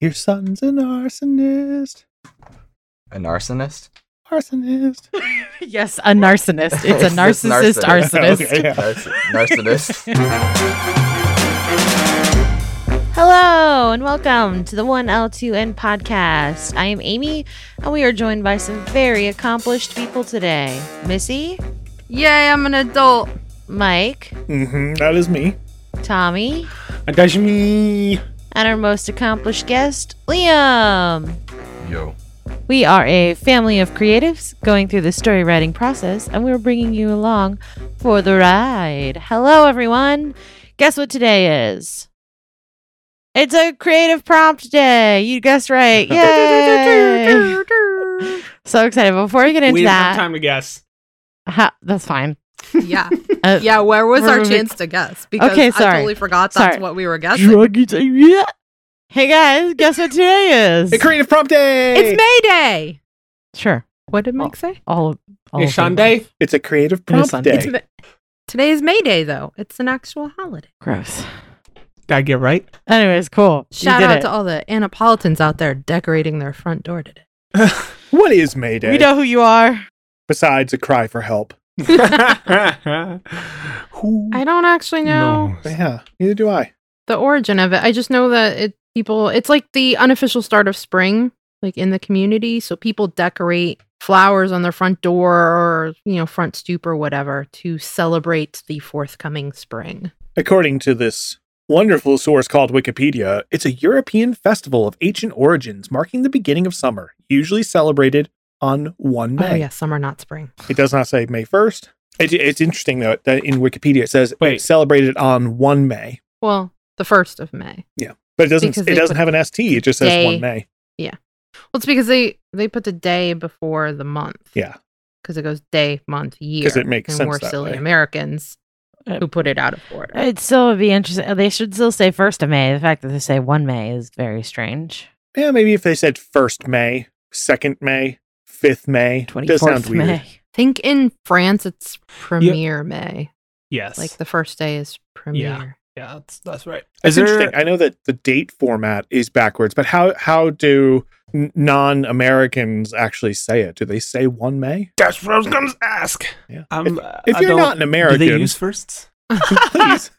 Your son's an arsonist. An arsonist? Arsonist. yes, a narcissist. It's a narcissist narcissist. arsonist. Okay, yeah. Narcissist. Hello and welcome to the 1L2N podcast. I am Amy and we are joined by some very accomplished people today. Missy, Yay, I'm an adult. Mike, Mm-hmm, that is me. Tommy, That's me. And our most accomplished guest, Liam. Yo. We are a family of creatives going through the story writing process, and we're bringing you along for the ride. Hello, everyone. Guess what today is? It's a creative prompt day. You guessed right. Yay! so excited. Before we get into that, We didn't have time to guess. ha- that's fine. Yeah. Uh, Yeah, where was our chance to guess? Because Okay, I totally forgot that's Sorry. what we were guessing. yeah. Hey guys, guess what today is? A creative prompt day. It's May Day. Sure. What did Mike say? All. of, all It's of them. Sunday. It's a creative prompt Sunday. day. It's Ma- Today is May Day, though. It's an actual holiday. Gross. Did I get right? Anyways, cool. Shout out it. to all the Annapolitans out there decorating their front door today. what is May Day? We know who you are. Besides a cry for help. Who I don't actually know knows? Yeah, neither do I. the origin of it. I just know that it people it's like the unofficial start of spring, like in the community. So people decorate flowers on their front door or you know front stoop or whatever to celebrate the forthcoming spring. According to this wonderful source called Wikipedia, it's a European festival of ancient origins marking the beginning of summer, usually celebrated on 1 May. Oh yeah, summer not spring. It does not say May 1st. It, it's interesting, though, that in Wikipedia it says Wait. it's celebrated on 1 May, Well, the first of May. Yeah. But it doesn't Because it doesn't have an ST. It just says day- 1 May. Yeah. Well, it's because they they put the day before the month. Yeah. Because it goes day, month, year. 'Cause it makes and sense we're that silly way. Americans Uh, who put it out of order. It still would be interesting. They should still say first of May. The fact that they say one May is very strange. Yeah, maybe if they said 1st May, 2nd May, 5th May. Twenty Does sound weird. Think in France it's premier May. Yes. Like the first day is premiere. yeah, that's, that's right. It's Is interesting. I know that the date format is backwards, but how how do non-Americans actually say it? Do they say 1 May? That's what I was gonna ask. Yeah. Um, If I you're don't- not an American, do they use firsts? please.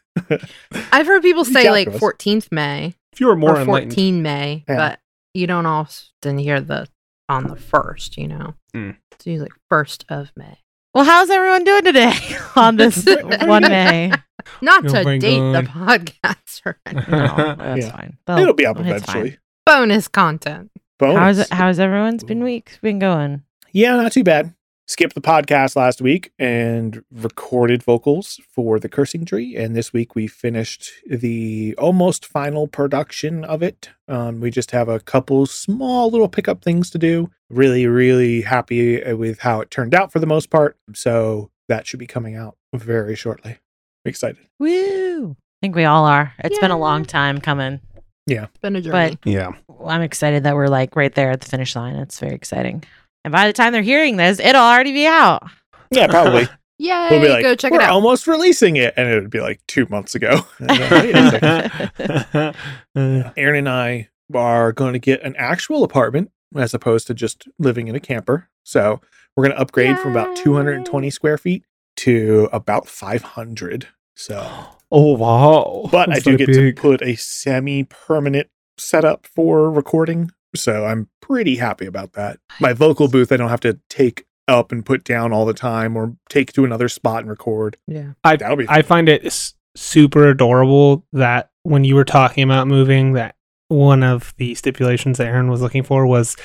I've heard people say out like 14th May If you were more or enlightened, 14 May, Yeah. but you don't often hear the on the first, you know. Hmm. It's usually first of May. Well, how's everyone doing today on this one May? Not Oh to my date the podcast or anything. No, that's Yeah. fine. It'll be up eventually. fine. bonus content. Bonus. How's it? How's everyone's been Ooh. week been going? Yeah, not too bad. Skipped the podcast last week and recorded vocals for the cursing tree. And this week we finished the almost final production of it. Um, we just have a couple small little pickup things to do. Really, really happy with how it turned out for the most part. So that should be coming out very shortly. I'm excited. Woo! I think we all are. It's been a long time coming. Yeah. It's been a journey. But yeah. I'm excited that we're like right there at the finish line. It's very exciting. And by the time they're hearing this, it'll already be out. Yeah, probably. Yay, we'll be like, go check we're it out. almost releasing it. And it would be like two months ago. And then, wait a second. Aaron and I are going to get an actual apartment as opposed to just living in a camper. So we're going to upgrade from about 220 square feet to about 500. So, oh wow! but I do get big. to put a semi permanent setup for recording. So I'm pretty happy about that. My vocal booth, I don't have to take up and put down all the time or take to another spot and record. yeah. That'll be I find it s- super adorable that when you were talking about moving, that one of the stipulations that Aaron was looking for was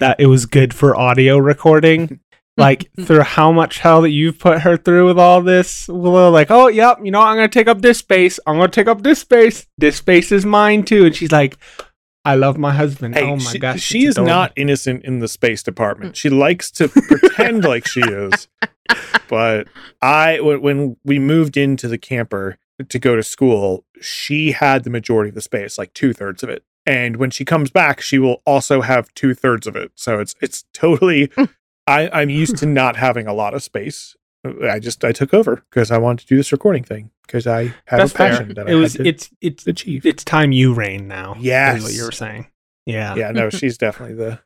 that it was good for audio recording. like through how much hell that you've put her through with all this, Willow, like, oh, yep, you know, I'm gonna take up this space. I'm gonna take up this space. This space is mine too. And she's like, I love my husband. Hey, oh my she, gosh, she is adorable. not innocent in the space department. Mm. She likes to pretend like she is. But I, when, when we moved into the camper to go to school, she had the majority of the space, like two thirds of it. And when she comes back, she will also have two thirds of it. So it's it's totally. Mm. I, I'm used to not having a lot of space. I just I took over because I wanted to do this recording thing because I have That's a passion fair. that I It was had to it's it's achieve. It's time you reign now. is what you were saying. Yeah. Yeah, no, she's definitely the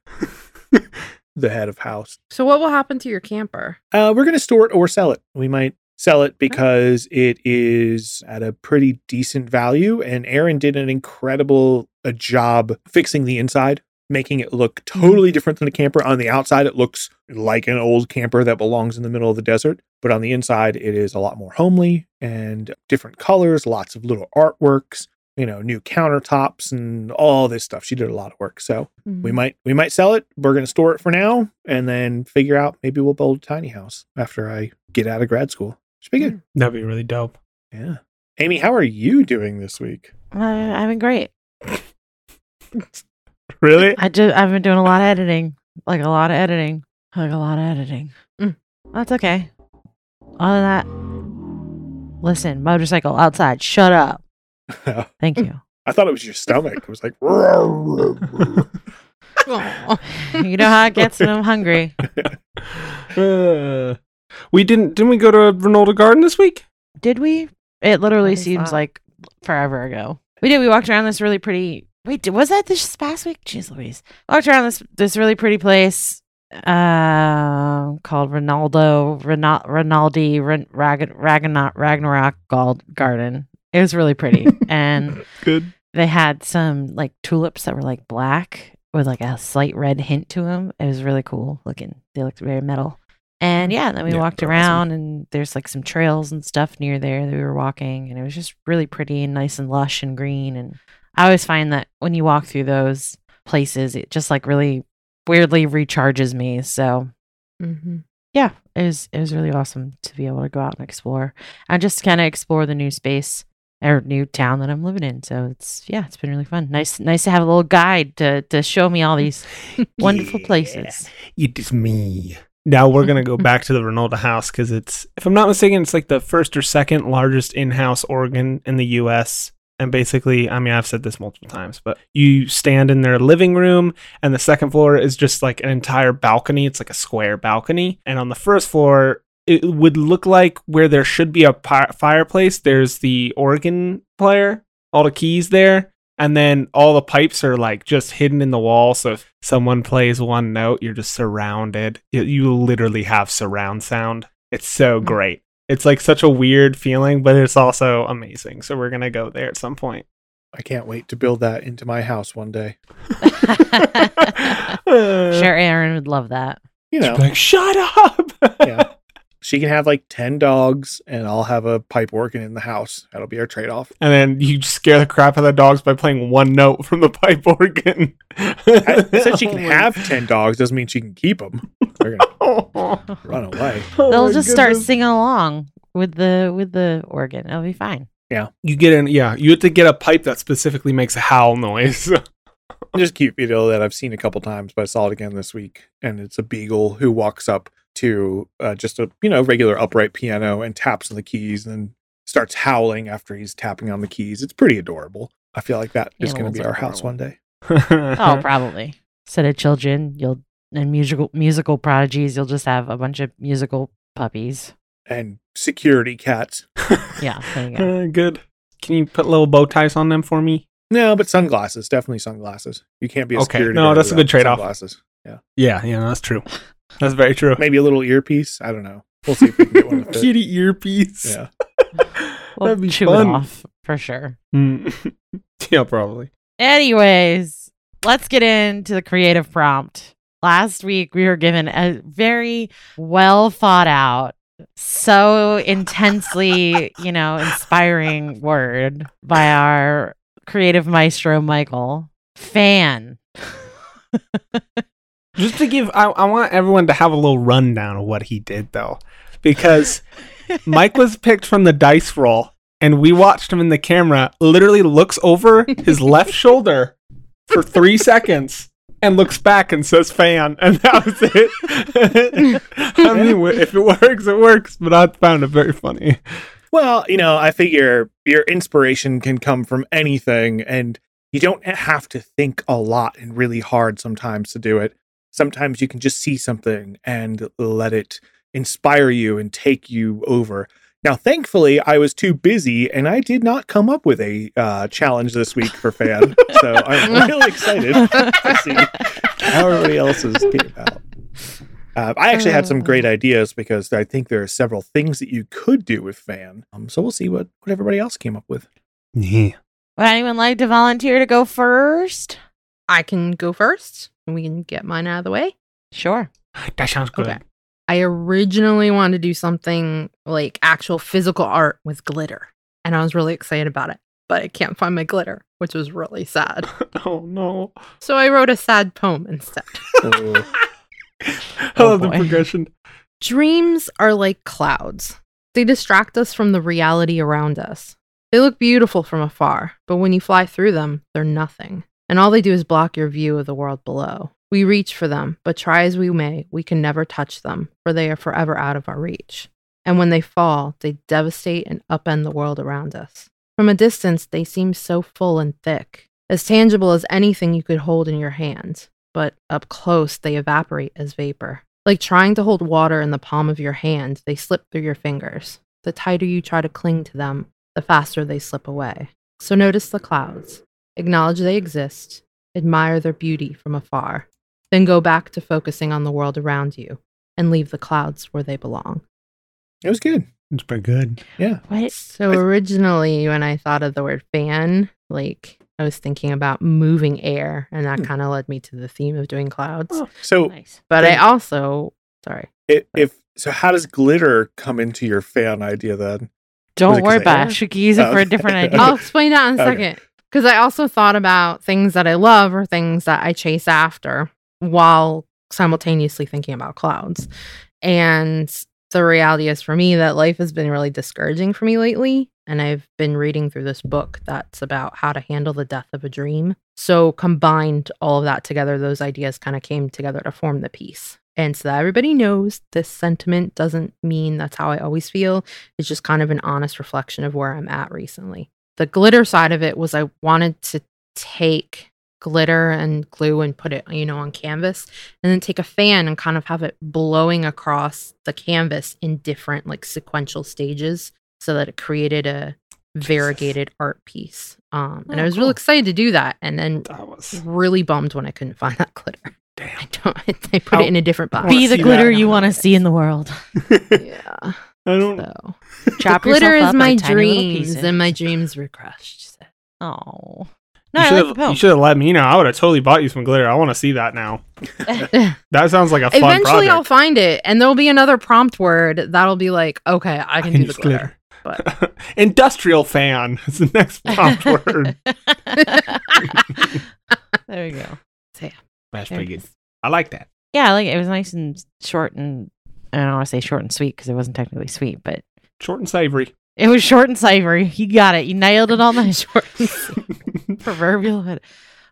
the head of house. So what will happen to your camper? Uh, we're going to store it or sell it. We might sell it because it is at a pretty decent value. And Aaron did an incredible uh, job fixing the inside, making it look totally different than a camper. On the outside, it looks like an old camper that belongs in the middle of the desert. But on the inside, it is a lot more homely and different colors, lots of little artworks. You know, new countertops and all this stuff. She did a lot of work. So we might we might sell it. We're going to store it for now, and then figure out maybe we'll build a tiny house after I get out of grad school. Should be good. That'd be really dope. Yeah. Amy, how are you doing this week? Uh, I've been great. Really? I just I've been doing a lot of editing, like a lot of editing, like a lot of editing. Mm. That's okay. Other than that, listen, motorcycle outside. Shut up. Thank you. I thought it was your stomach. It was like, you know how it gets when I'm hungry. Uh, we didn't didn't we go to Reynolda Garden this week? Did we? It literally seems that? like forever ago. We did. We walked around this really pretty. Wait, was that this past week? Jeez Louise. Walked around this this really pretty place uh, called Ronaldo Ronal- Ronaldi Ren- Rag- Ragnarok Ragnarok Gold Garden. It was really pretty, and Good. they had some like tulips that were like black with like a slight red hint to them. It was really cool looking. They looked very metal. And yeah, then we Yeah, walked they're awesome. around and there's like some trails and stuff near there that we were walking and it was just really pretty and nice and lush and green and I always find that when you walk through those places it just like really weirdly recharges me. So Mhm. yeah, it was it was really awesome to be able to go out and explore and just kind of explore the new space or new town that I'm living in. So it's yeah, it's been really fun. Nice nice to have a little guide to to show me all these wonderful Yeah. places. It is me. Now we're gonna go back to the Reynolda house because it's, if I'm not mistaken, it's like the first or second largest in-house organ in the U.S. And basically, I mean, I've said this multiple times, but you stand in their living room, and the second floor is just like an entire balcony. It's like a square balcony, and on the first floor, it would look like where there should be a pi- fireplace. There's the organ player, all the keys there, and then all the pipes are like just hidden in the wall. So if someone plays one note, you're just surrounded. You, literally have surround sound. It's so Mm. great. It's like such a weird feeling, but it's also amazing. So we're gonna go there at some point. I can't wait to build that into my house one day. sure, Aaron would love that. You know, Like, shut up. Yeah. she can have like 10 dogs and I'll have a pipe working in the house. That'll be our trade off. And then you scare the crap out of the dogs by playing one note from the pipe organ. I said she can have 10 dogs, doesn't mean she can keep them. They're going to Oh, run away. They'll my just start goodness. singing along with the with the organ. It'll be fine. Yeah, you get in, yeah. You have to get a pipe that specifically makes a howl noise. Just cute video that I've seen a couple times, but I saw it again this week. And it's a beagle who walks up to uh, just a, you know, regular upright piano and taps on the keys and starts howling after he's tapping on the keys. It's pretty adorable. I feel like that is going to be are our house one day. Oh, probably. Instead of children, you'll and musical musical prodigies, you'll just have a bunch of musical puppies. And security cats. Yeah, there you go. Uh, good. Can you put little bow ties on them for me? No, but sunglasses, definitely sunglasses. You can't be a Okay. security No, that's a good trade-off. Sunglasses. Yeah, Yeah, yeah, that's true. That's very true. maybe a little earpiece. I don't know. We'll see if we can get one with it. Kitty earpiece. Yeah, We'll That'd be chew fun. it off for sure. Mm. yeah, probably. Anyways, let's get into the creative prompt. Last week, we were given a very well thought out, so intensely, you know, inspiring word by our creative maestro, Michael. Fan. Just to give, I, I want everyone to have a little rundown of what he did, though, because Mike was picked from the dice roll, and we watched him in the camera. Literally looks over his left shoulder for three seconds and looks back and says "fan," and that was it. I mean, if it works, it works. But I found it very funny. Well, you know, I figure your inspiration can come from anything, and you don't have to think a lot and really hard sometimes to do it. Sometimes you can just see something and let it inspire you and take you over. Now, thankfully, I was too busy and I did not come up with a uh, challenge this week for fan. so I'm really excited to see how everybody else's came out. Uh, I actually had some great ideas because I think there are several things that you could do with fan. Um, so we'll see what, what everybody else came up with. Yeah. Would anyone like to volunteer to go first? I can go first and we can get mine out of the way. Sure. That sounds good. Okay. I originally wanted to do something like actual physical art with glitter, and I was really excited about it, but I can't find my glitter, which was really sad. Oh no. So I wrote a sad poem instead. So, I Oh, love the progression. Dreams are like clouds. They distract us from the reality around us. They look beautiful from afar, but when you fly through them, they're nothing. And all they do is block your view of the world below. We reach for them, but try as we may, we can never touch them, for they are forever out of our reach. And when they fall, they devastate and upend the world around us. From a distance, they seem so full and thick, as tangible as anything you could hold in your hand. But up close, they evaporate as vapor. Like trying to hold water in the palm of your hand, they slip through your fingers. The tighter you try to cling to them, the faster they slip away. So notice the clouds, acknowledge they exist, admire their beauty from afar, then go back to focusing on the world around you and leave the clouds where they belong. it was good. It's pretty good. Yeah. What? So I- originally, when I thought of the word fan, like I was thinking about moving air, and that Hmm. kind of led me to the theme of doing clouds. Oh. So Nice. But I also, sorry, it, if so, how does glitter come into your fan idea then? Don't worry about it. She can use it Oh, for a okay. different idea. I'll explain that in a Okay. second. Because I also thought about things that I love or things that I chase after while simultaneously thinking about clouds. And the reality is for me that life has been really discouraging for me lately. And I've been reading through this book that's about how to handle the death of a dream. So, combined all of that together, those ideas kind of came together to form the piece. And so that everybody knows this sentiment doesn't mean that's how I always feel. It's just kind of an honest reflection of where I'm at recently the glitter side of it was I wanted to take glitter and glue and put it, you know, on canvas and then take a fan and kind of have it blowing across the canvas in different like sequential stages so that it created a variegated art piece. Um, and Oh, I was cool. real excited to do that and then That was really bummed when I couldn't find that glitter. damn. I don't I put How- it in a different box. Be the glitter you want to see in the world. yeah. I don't. So Chop glitter is my into tiny little dreams and my dreams were crushed. So. Oh. You I should like the have poem. you should have let me know. I would have totally bought you some glitter. I want to see that now. That sounds like a fun Eventually, project. I'll find it, and there'll be another prompt word that'll be like, okay, I can, do the use glitter. But Industrial fan is the next prompt word. there we go. yeah That's There pretty good. I like that. Yeah, like it was nice and short and I don't want to say short and sweet because it wasn't technically sweet, but Short and savory. it was short and savory. You got it. You nailed it on the Short and sweet. proverbial head.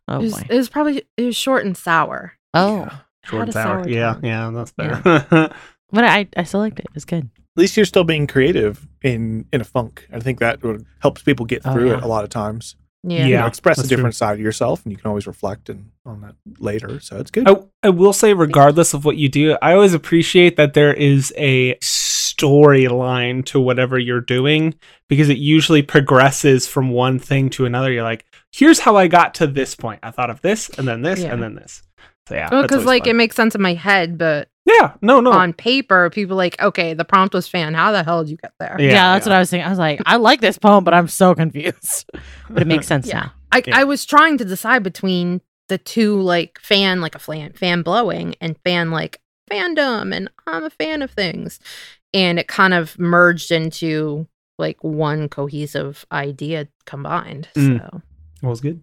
Oh it, was, boy. it was probably it was short and sour. Oh, Yeah. Short and sour. sour Yeah, yeah, that's better. but I I still liked it. It was good. At least you're still being creative in in a funk. I think that helps people get Oh, through yeah. it a lot of times. Yeah. You know, express a that's true. different side of yourself, and you can always reflect and on that later. So it's good. I, I will say, regardless of what you do, I always appreciate that there is a storyline to whatever you're doing because it usually progresses from one thing to another. You're like, here's how I got to this point. I thought of this, and then this, Yeah. and then this. So yeah, Well, because always like fun. it makes sense in my head, but yeah, no, no, on paper, people like, okay, the prompt was fan. How the hell did you get there? Yeah, Yeah, that's yeah. what I was saying. I was like, I like this poem, but I'm so confused. but it makes sense Yeah. now. I, Yeah. I was trying to decide between the two, like fan, like a fan, fan blowing, and fan, like fandom, and I'm a fan of things, and it kind of merged into like one cohesive idea combined. Mm. It was good.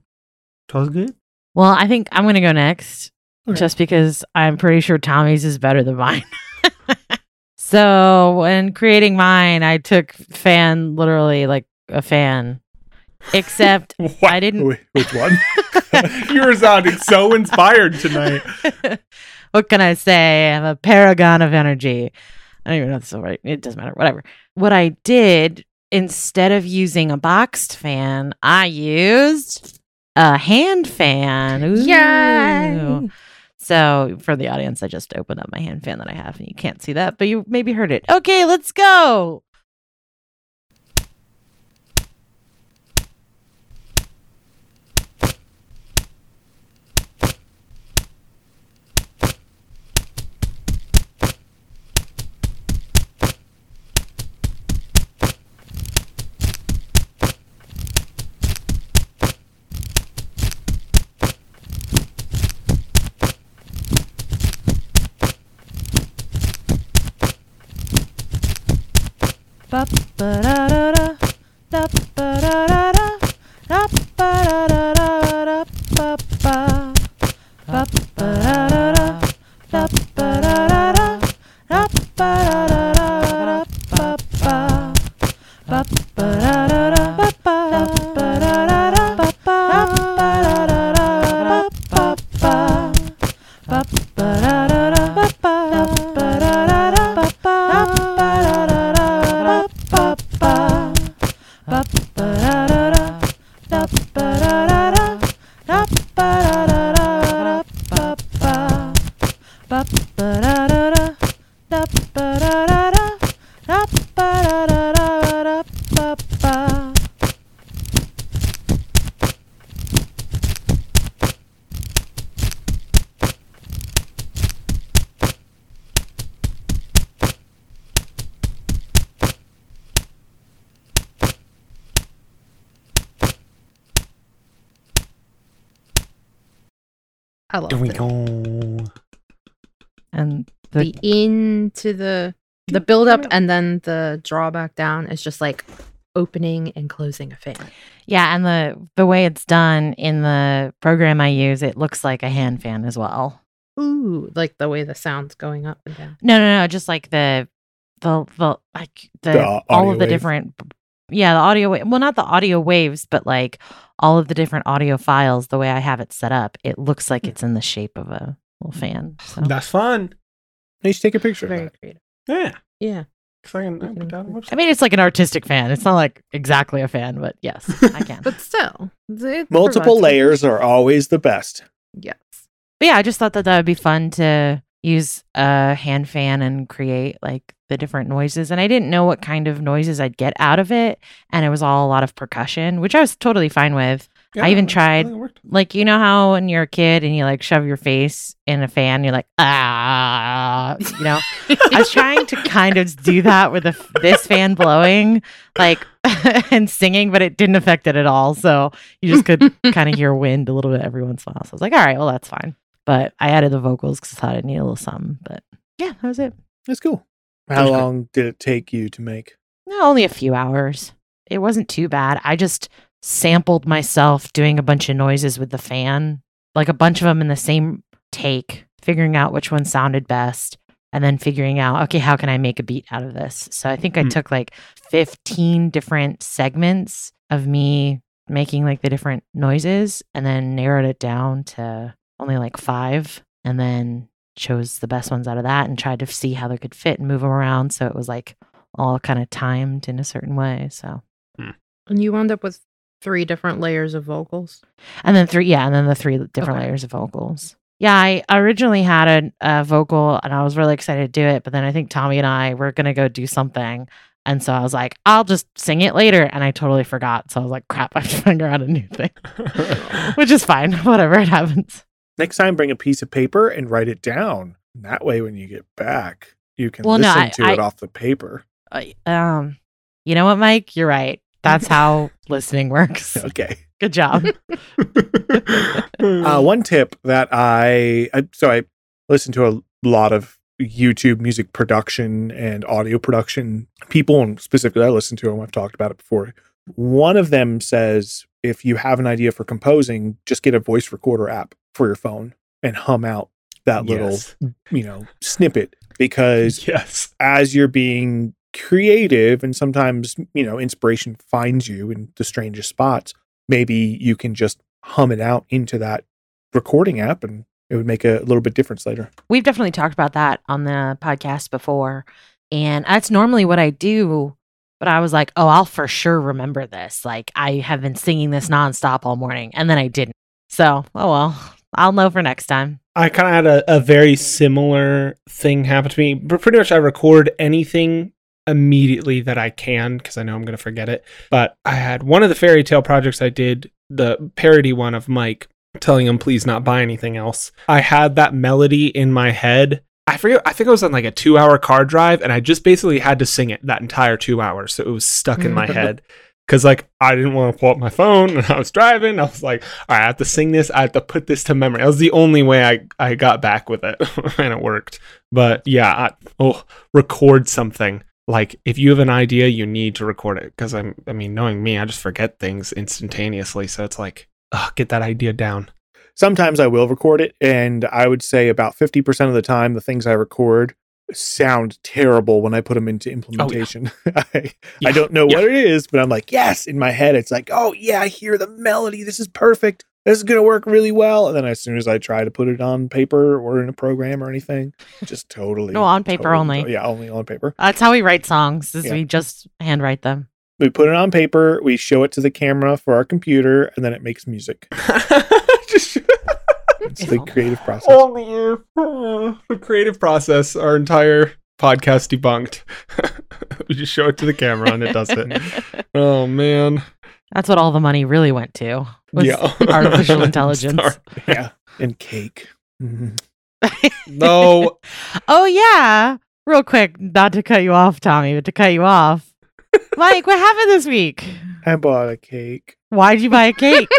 Was good. Well, I think I'm going to go next Okay. just because I'm pretty sure Tommy's is better than mine. so, when creating mine, I took fan literally like a fan, except I didn't. Wh- Which one? You're sounding so inspired tonight. what can I say? I'm a paragon of energy. I don't even know if that's right. It doesn't matter. Whatever. What I did instead of using a boxed fan, I used a hand fan. Ooh. Yay! So for the audience, I just opened up my hand fan that I have, and you can't see that, but you maybe heard it. Okay, let's go. Ba ba da I love There we it. go. and The into the the build up and then the drawback down is just like opening and closing a fan. Yeah, and the the way it's done in the program I use, it looks like a hand fan as well. Ooh, like the way the sound's going up and down. No, no, no, just like the the the like the, The all of the wave. different yeah, the audio wa- well not the audio waves, but like all of the different audio files the way I have it set up, it looks like hmm. it's in the shape of a little hmm. fan. So That's fun. You should take a picture of Very that. creative. Yeah. Yeah. I I can put that on the I website. mean, it's like an artistic fan. It's not like exactly a fan, but yes, I can. But still, Multiple layers are always the best. Yes. But yeah, I just thought that that would be fun to use a hand fan and create like the different noises. And I didn't know what kind of noises I'd get out of it. And it was all a lot of percussion, which I was totally fine with. I even tried- think. Like, you know how when you're a kid and you like shove your face in a fan, you're like, ah, you know? I was trying to kind of do that with a, this fan blowing, like, and singing, but it didn't affect it at all. So you just could kind of hear wind a little bit every once in a while. So I was like, all right, well, that's fine. But I added the vocals because I thought I'd need a little something. But yeah, that was it. That's cool. How long did it take you to make? No, only a few hours. It wasn't too bad. I just sampled myself doing a bunch of noises with the fan, like a bunch of them in the same take, figuring out which one sounded best, and then figuring out, okay, how can I make a beat out of this? So I think I Hmm. took like 15 different segments of me making like the different noises and then narrowed it down to only like five and then chose the best ones out of that and tried to see how they could fit and move them around. So it was like all kind of timed in a certain way. So, And you wound up with three different layers of vocals. and then three, yeah, and then the three different Okay. layers of vocals. Yeah, I originally had a, a vocal and I was really excited to do it, but then I think Tommy and I were going to go do something. And so I was like, I'll just sing it later. And I totally forgot. So I was like, crap, I have to figure out a new thing, which is fine. Whatever, it happens. Next time, bring a piece of paper and write it down. That way, when you get back, you can Well, no, listen I- to I- it off the paper. I- Um, you know what, Mike? You're right. That's how listening works. Okay. Good job. Uh, one tip that I, I so I listen to a lot of YouTube music production and audio production people, and specifically I listen to them. I've talked about it before. One of them says if you have an idea for composing, just get a voice recorder app for your phone and hum out that little Yes. you know snippet because yes. as you're being creative and sometimes you know inspiration finds you in the strangest spots maybe you can just hum it out into that recording app and it would make a little bit difference later We've definitely talked about that on the podcast before. And that's normally what I do. But I was like, oh, I'll for sure remember this. Like, I have been singing this nonstop all morning. And then I didn't. So, oh well, I'll know for next time. I kind of had a, a very similar thing happen to me. But pretty much, I record anything immediately that I can because I know I'm going to forget it. But I had one of the fairy tale projects I did, the parody one of Mike telling him please not buy anything else. I had that melody in my head. I forget. I think I was on like a two-hour car drive, and I just basically had to sing it that entire two hours. So it was stuck in my head. Cause like I didn't want to pull up my phone and I was driving. I was like, all right, I have to sing this. I have to put this to memory. That was the only way I, I got back with it and it worked. But yeah, I, oh, record something. Like if you have an idea, you need to record it because I'm. I mean, knowing me, I just forget things instantaneously. So it's like, ugh, get that idea down. Sometimes I will record it, and I would say about 50% of the time, the things I record sound terrible when I put them into implementation. I, I Yeah, don't know yeah. what it is, but I'm like, yes, in my head, it's like, oh, yeah, I hear the melody. This is perfect. This is going to work really well. And then as soon as I try to put it on paper or in a program or anything, just totally. No, on paper totally- only. Yeah, only on paper. That's how we write songs. Is Yeah. we just handwrite them. We put it on paper, we show it to the camera for our computer, and then it makes music. Just- It's the creative process. Only you. Uh, the creative process, our entire podcast debunked. we just show it to the camera and it does it. Oh man. That's what all the money really went to. was yeah. artificial intelligence. Sorry. Yeah. And cake. Mhm. No. Oh yeah. Real quick, not to cut you off, Tommy, but to cut you off. Mike, what happened this week? I bought a cake Why'd you buy a cake?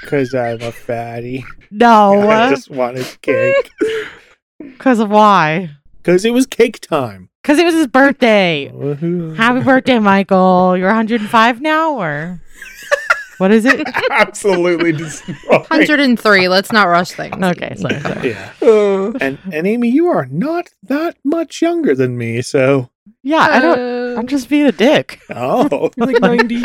Because I'm a fatty. No. I just wanted cake Because of why? because it was cake time. Because it was his birthday. Happy birthday, Michael. You're 105 now, or what is it? Absolutely destroyed. 103. Let's not rush things. Okay, sorry. sorry. Yeah. Uh, And and Amy, you are not that much younger than me, so Yeah, I don't. Uh, I'm just being a dick. oh you're like 90.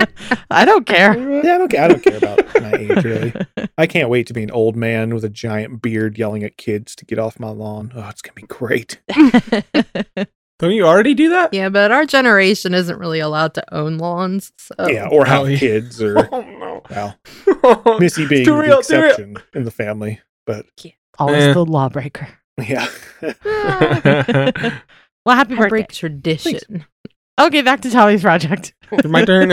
I don't care. yeah, I don't care. I don't care about my age really. I can't wait to be an old man with a giant beard yelling at kids to get off my lawn. Oh, it's gonna be great. Don't you already do that? Yeah, but our generation isn't really allowed to own lawns. So. Yeah, or have Oh, yeah. kids or Oh no. well, Missy being the real, exception in the family. But Always Eh. the lawbreaker. yeah. Well, happy I birthday. break tradition. Okay, back to Tommy's project. My turn.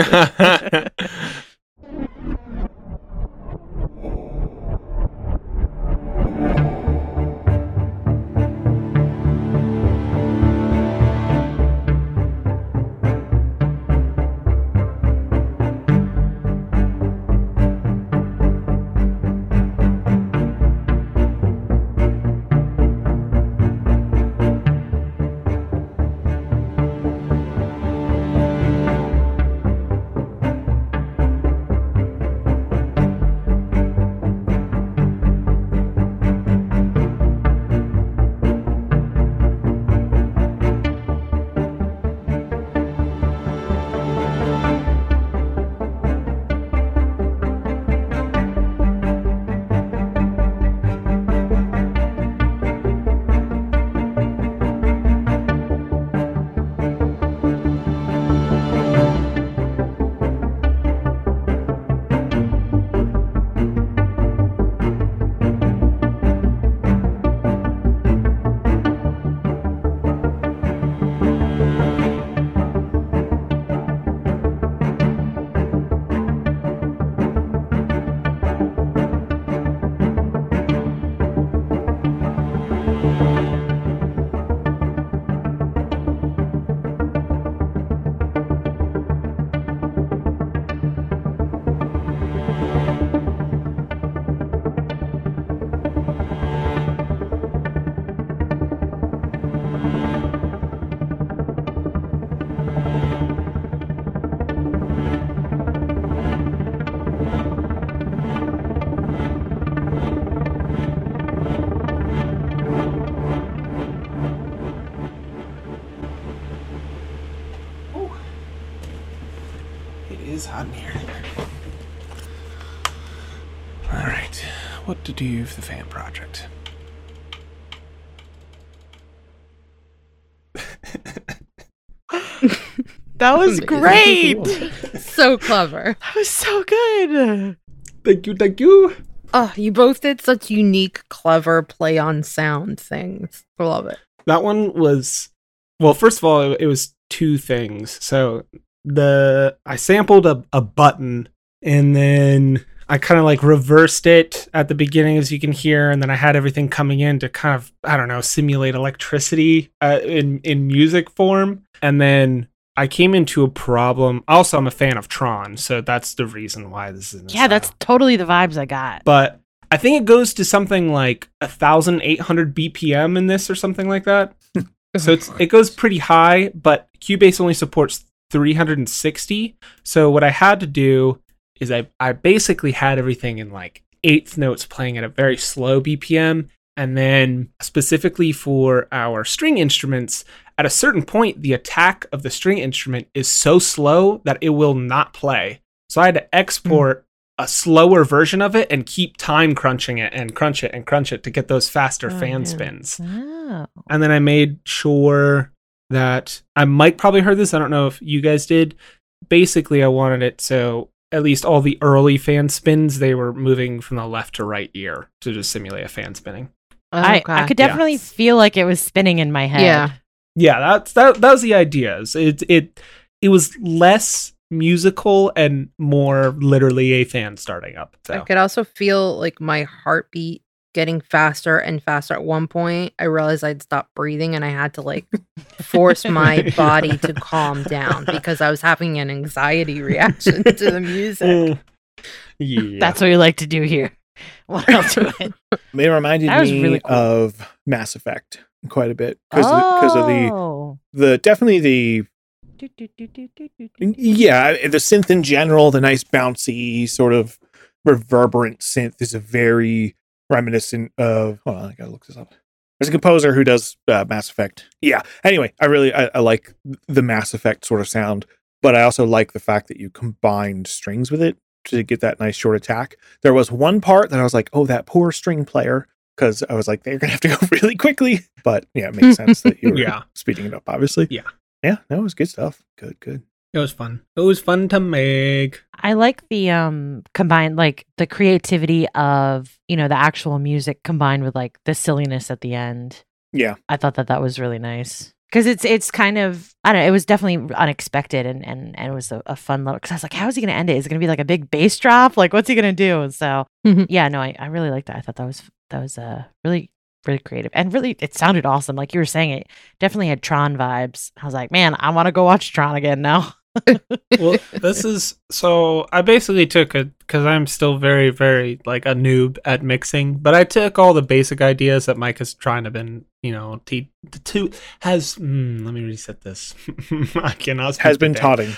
Do for the fan project? That was Amazing. great. So clever. That was so good. Thank you, thank you. Oh, you both did such unique, clever play on sound things. I love it. That one was well. First of all, it, it was two things. So the I sampled a, a button, and then I kind of like reversed it at the beginning, as you can hear, and then I had everything coming in to kind of I don't know simulate electricity uh, in in music form, and then. I came into a problem. Also, I'm a fan of Tron, so that's the reason why this is. In this Yeah, that's totally the vibes I got. But I think it goes to something like a thousand eight hundred BPM in this, or something like that. So it's it goes pretty high, but Cubase only supports 360. So what I had to do is I I basically had everything in like eighth notes playing at a very slow BPM, and then specifically for our string instruments, at a certain point the attack of the string instrument is so slow that it will not play. So I had to export a slower version of it and keep time crunching it and crunch it and crunch it to get those faster Oh, fan yeah. spins. Oh. And then I made sure that I might probably heard this. I don't know if you guys did. Basically, I wanted it so at least all the early fan spins they were moving from the left to right ear to just simulate a fan spinning. I, I could Yeah. definitely feel like it was spinning in my head. Yeah. Yeah, that's that. That was the idea. It it it was less musical and more literally a fan starting up. I could also feel like my heartbeat getting faster and faster. At one point, I realized I'd stopped breathing and I had to like force my body to calm down because I was having an anxiety reaction to the music. Mm. yeah, That's what we like to do here. What else do it? It reminded me really cool. of Mass Effect quite a bit because because of the Oh. the definitely the yeah the synth in general the nice bouncy sort of reverberant synth is a very reminiscent of hold on i gotta look this up. There's a composer who does uh, mass effect. Yeah. Anyway i really I, I like the mass effect sort of sound but i also like the fact that you combined strings with it to get that nice short attack. There was one part that i was like oh that poor string player because i was like they're gonna have to go really quickly. But yeah it makes sense that you were Yeah. speeding it up obviously. Yeah. yeah that was good stuff. Good good it was fun. It was fun to make. I like the um combined like the creativity of you know the actual music combined with like the silliness at the end. yeah I thought that that was really nice because it's it's kind of I don't know it was definitely unexpected and and, and it was a, a fun little because I was like how is he gonna end it is it gonna be like a big bass drop like what's he gonna do so yeah no I, I really liked that I thought that was that was uh really really creative and really it sounded awesome like you were saying it definitely had Tron vibes I was like man I want to go watch Tron again now well, this is so I basically took a because I'm still very, very like a noob at mixing, but I took all the basic ideas that Mike is trying to been, you know, te- to has. Mm, let me reset this. I cannot. speak has been today. taughting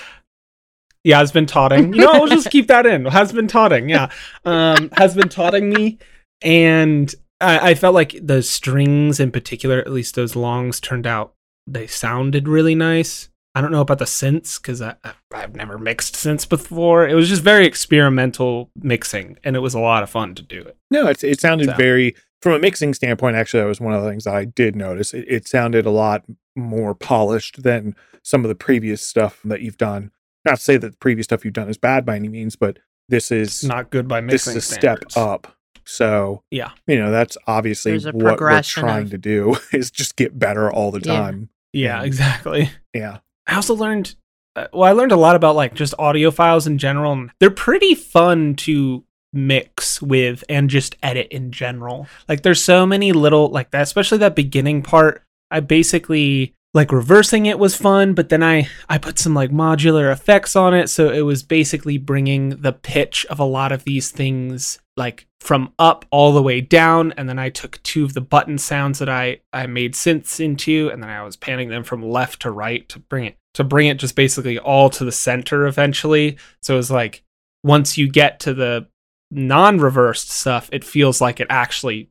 Yeah, has been taunting. You know, I'll just keep that in. Has been taunting. Yeah, um, has been taunting me, and I, I felt like the strings in particular, at least those longs, turned out they sounded really nice. I don't know about the synths because I, I've never mixed synths before. It was just very experimental mixing, and it was a lot of fun to do it. No, it's, it sounded So. very, from a mixing standpoint, actually, that was one of the things that I did notice. It, it sounded a lot more polished than some of the previous stuff that you've done. Not to say that the previous stuff you've done is bad by any means, but this is Not good by mixing. this is a step up. So, Yeah. you know, that's obviously what we're trying of- to do is just get better all the time. Yeah, Yeah. exactly. Yeah. I also learned, uh, well, I learned a lot about like just audio files in general. and They're pretty fun to mix with and just edit in general. Like there's so many little like that, especially that beginning part. I basically like reversing it was fun, but then I I put some like modular effects on it, so it was basically bringing the pitch of a lot of these things like from up all the way down and then I took two of the button sounds that I I made synths into and then I was panning them from left to right to bring it to bring it just basically all to the center eventually. So it was like once you get to the non-reversed stuff, it feels like it actually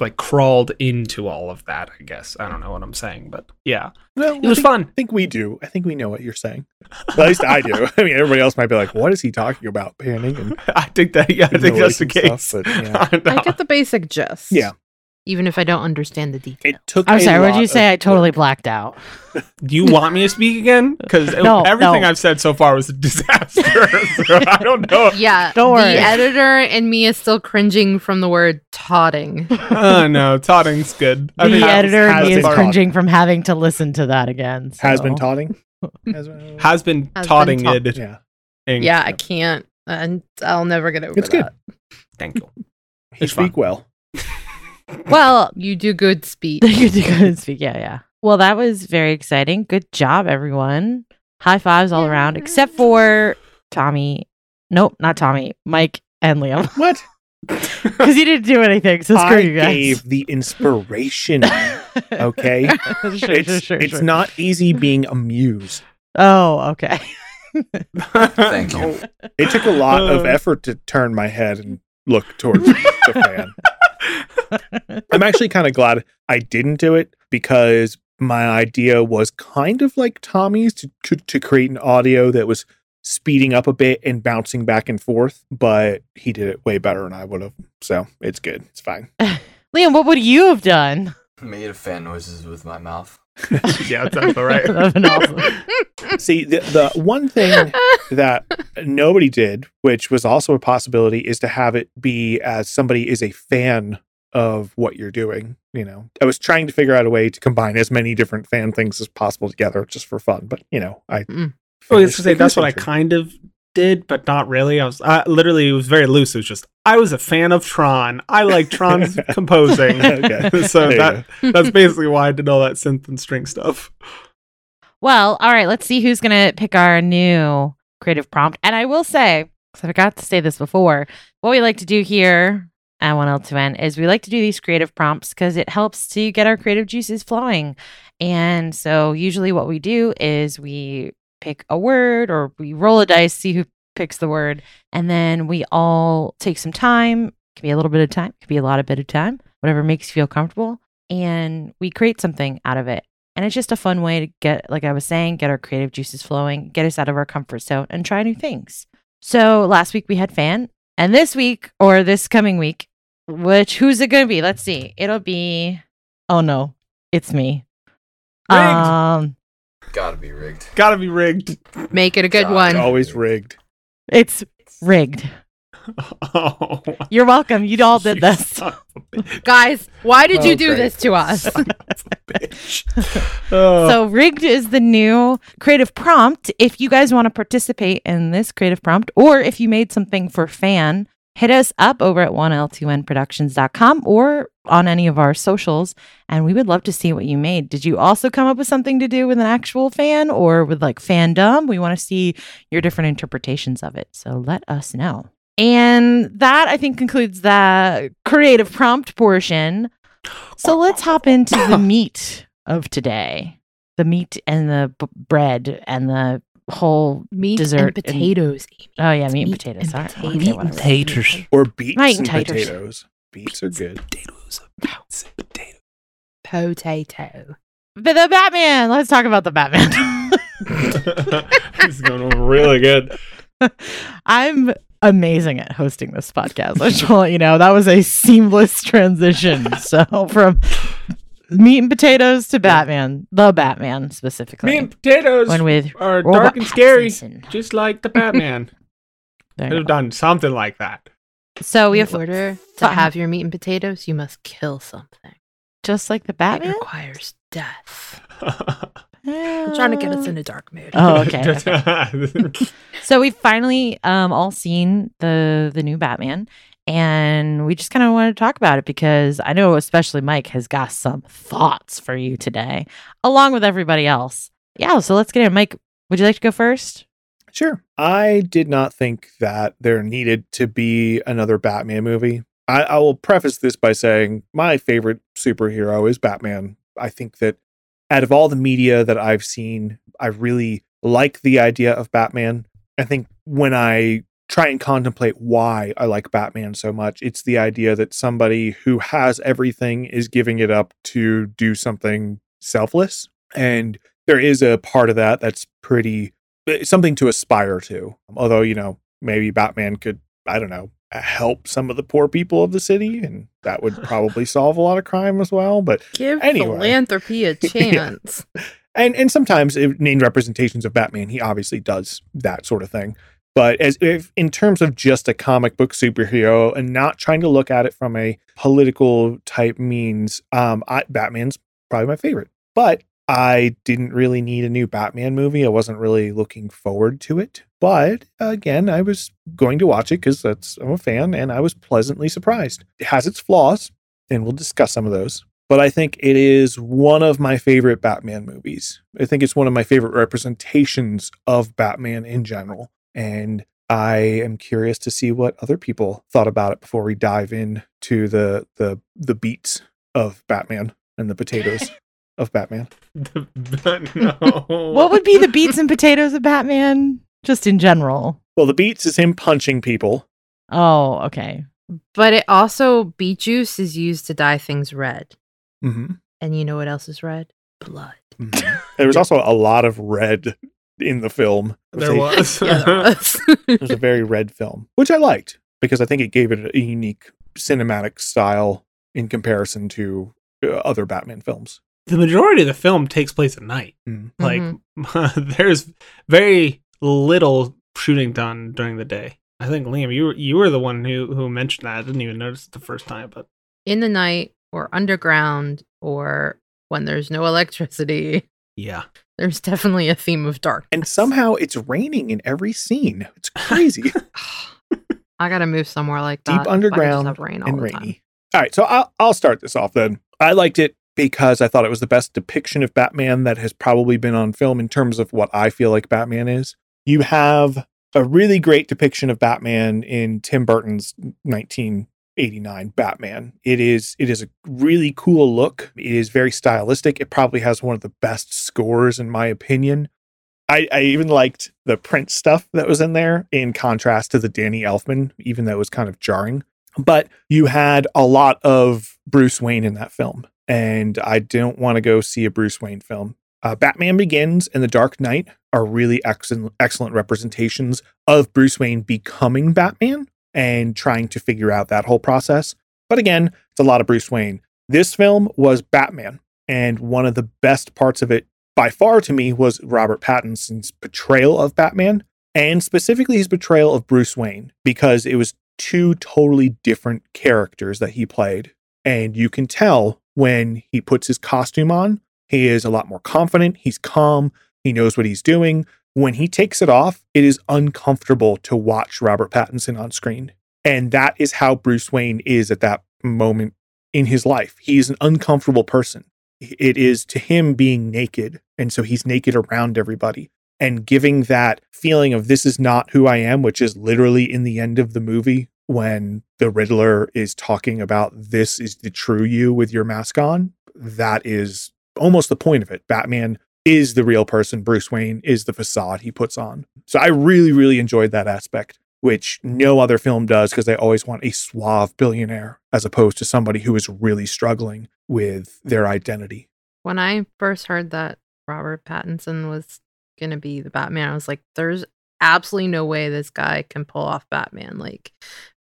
like crawled into all of that, I guess. I don't know what I'm saying, but yeah. Well, It was think, fun. I think we do. I think we know what you're saying. At least I do. I mean, everybody else might be like, what is he talking about? Panning and I think that yeah, I think that's the case. stuff, but, yeah. I. I get the basic gist. Yeah. Even if I don't understand the details. It took I'm sorry what did you say of I totally work. blacked out Do you want me to speak again? Because No, everything no. I've said so far was a disaster. so I don't know. Yeah, Don't worry. The editor and me is still cringing from the word totting. Oh uh, no, Totting's good. I the think editor has and me is taught. cringing from having to listen to that again Has so. been taughting. Has been, has been Has been totting taught- it. yeah. yeah, I can't, and I'll never get over It's good. that. Thank you. He speak well. Well You do good speech. you do good speak yeah yeah well that was very exciting good job everyone high fives all around except for Tommy nope not Tommy Mike and Liam What? because you didn't do anything so screw I you guys gave the inspiration. Okay. sure, it's sure, sure, it's sure. not easy being amused. Oh, okay. Thank you. It took a lot of Uh. effort to turn my head and look towards the fan. I'm actually kind of glad I didn't do it because my idea was kind of like Tommy's to, to, to create an audio that was speeding up a bit and bouncing back and forth, but he did it way better than I would have. So it's good. It's fine. Liam, what would you have done? Made of fan noises with my mouth. yeah, that's all right. That'd been awesome. See, the, the one thing that nobody did, which was also a possibility, is to have it be as somebody is a fan of what you're doing. You know, I was trying to figure out a way to combine as many different fan things as possible together just for fun. But, you know, I. Mm. Well, I was gonna say that's what I kind of did, but not really. I was I, literally it was very loose. It was just I was a fan of Tron. I like Tron's composing. Okay. so There you that that's basically why I did all that synth and string stuff. Well, all right, let's see who's going to pick our new creative prompt. And I will say, because I forgot to say this before, what we like to do here at 1L2N is we like to do these creative prompts because it helps to get our creative juices flowing. And so usually what we do is we pick a word or we roll a dice, see who picks the word, and then we all take some time. It can be a little bit of time, it could be a lot of bit of time, whatever makes you feel comfortable. And we create something out of it. And it's just a fun way to get, like I was saying, get our creative juices flowing, get us out of our comfort zone, and try new things. So last week we had fan, and this week or this coming week, which who's it going to be? Let's see. It'll be. Oh no, it's me. Rigged. Um, Gotta be rigged. Gotta be rigged. Make it a good God. One. always rigged. it's rigged. Oh, You're welcome. You all did you this. son of a bitch. Guys, why did Oh, you do great. this to us? Son of a bitch. Oh. So rigged is the new creative prompt. If you guys want to participate in this creative prompt, or if you made something for fan, hit us up over at 1L2nproductions.com or on any of our socials, and we would love to see what you made. Did you also come up with something to do with an actual fan or with like fandom? We want to see your different interpretations of it. So let us know. And that I think concludes the creative prompt portion. So let's hop into the meat of today the meat and the b- bread and the whole Meat Dessert and and- potatoes. Amy. oh yeah It's meat and potatoes and Sorry. potatoes. Okay, Meat whatever. and Taters. Or beets Right, and taters. potatoes. Beets are good. Potatoes. Beets and potatoes. Potato. but the batman let's talk about the batman this is going over really good. i'm amazing at hosting this podcast i just want let you know that was a seamless transition so from meat and potatoes to batman the batman specifically Meat and potatoes when with are Robert dark and scary, Pattinson. just like the Batman. There I'd have done something like that. So we In have order to fi- have your meat and potatoes, you must kill something. just like the It batman requires death. I'm trying to get us in a dark mood. Oh, okay, So we've finally um, all seen the the new Batman, and we just kind of want to talk about it because I know especially Mike has got some thoughts for you today, along with everybody else. Yeah, so let's get in. Mike, would you like to go first? Sure. I did not think that there needed to be another Batman movie. I, I will preface this by saying my favorite superhero is Batman. I think that out of all the media that I've seen, I really like the idea of Batman. I think when I try and contemplate why I like Batman so much, it's the idea that somebody who has everything is giving it up to do something selfless. And there is a part of that that's pretty something to aspire to. Although, you know, maybe Batman could, I don't know, help some of the poor people of the city, and that would probably solve a lot of crime as well. But Give Anyway. philanthropy a Yeah. chance. and and sometimes if named representations of Batman, he obviously does that sort of thing. But as if in terms of just a comic book superhero and not trying to look at it from a political type means, um, I, Batman's probably my favorite. But I didn't really need a new Batman movie. I wasn't really looking forward to it. But again, I was going to watch it because that's I'm a fan, and I was pleasantly surprised. It has its flaws, and we'll discuss some of those but I think it is one of my favorite Batman movies. I think it's one of my favorite representations of Batman in general. And I am curious to see what other people thought about it before we dive in to the the the beats of Batman. and the potatoes of Batman. no. What would be the beets and potatoes of Batman? Just in general. Well, the beats is him punching people. Oh, okay. But it also beet juice is used to dye things red. hmm And you know what else is red? Blood. There was also a lot of red in the film. It was there a- was. Yeah, there was. It was a very red film, which I liked because I think it gave it a unique cinematic style in comparison to uh, other Batman films. The majority of the film takes place at night. Mm. Like Mm-hmm. there's very little shooting done during the day. I think Liam, you were you were the one who who mentioned that. I didn't even notice it the first time, but In the night or underground or when there's no electricity, yeah. there's definitely a theme of dark. And somehow it's raining in every scene. It's crazy I gotta move somewhere like that. Deep if I could underground rain all and the time. rainy. All right, so I'll, I'll start this off then. I liked it because I thought it was the best depiction of Batman that has probably been on film in terms of what I feel like Batman is. You have a really great depiction of Batman in Tim Burton's 1989 Batman. It is it is a really cool look. It is very stylistic. It probably has one of the best scores in my opinion. I, I even liked the Prince stuff that was in there in contrast to the Danny Elfman, even though it was kind of jarring but you had a lot of Bruce Wayne in that film, and I don't want to go see a Bruce Wayne film. Uh, Batman Begins and The Dark Knight are really excellent, excellent representations of Bruce Wayne becoming Batman and trying to figure out that whole process. But again, it's a lot of Bruce Wayne. This film was Batman, and one of the best parts of it, by far to me, was Robert Pattinson's portrayal of Batman, and specifically his portrayal of Bruce Wayne, because it was two totally different characters that he played. And you can tell when he puts his costume on, he is a lot more confident, he's calm, he knows what he's doing. When he takes it off, it is uncomfortable to watch Robert Pattinson on screen. And that is how Bruce Wayne is at that moment in his life. He is an uncomfortable person. It is to him being naked. And so he's naked around everybody and giving that feeling of this is not who I am, which is literally in the end of the movie when the Riddler is talking about this is the true you with your mask on. That is almost the point of it. Batman is the real person, Bruce Wayne is the facade he puts on. So I really, really enjoyed that aspect, which no other film does because they always want a suave billionaire as opposed to somebody who is really struggling with their identity. When I first heard that Robert Pattinson was gonna be the Batman, I was like, there's absolutely no way this guy can pull off Batman. Like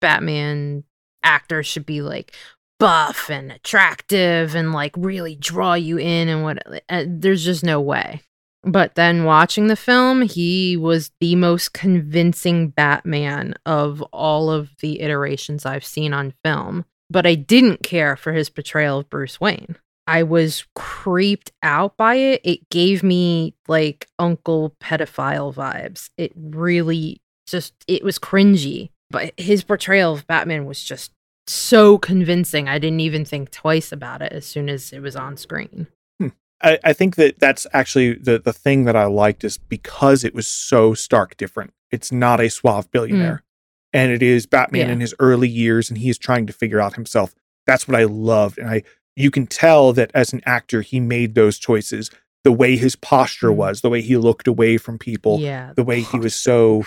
Batman actors should be like buff and attractive and like really draw you in and what uh, there's just no way. But then watching the film, he was the most convincing Batman of all of the iterations I've seen on film. But I didn't care for his portrayal of Bruce Wayne. I was creeped out by it. It gave me like uncle pedophile vibes. It really just it was cringy. But his portrayal of Batman was just so convincing. I didn't even think twice about it as soon as it was on screen. Hmm. I, I think that that's actually the the thing that I liked is because it was so stark different. It's not a suave billionaire, hmm. and it is Batman Yeah. in his early years, and he is trying to figure out himself. That's what I loved, and I you can tell that as an actor he made those choices. The way his posture Mm. was, the way he looked away from people, yeah. the way he was so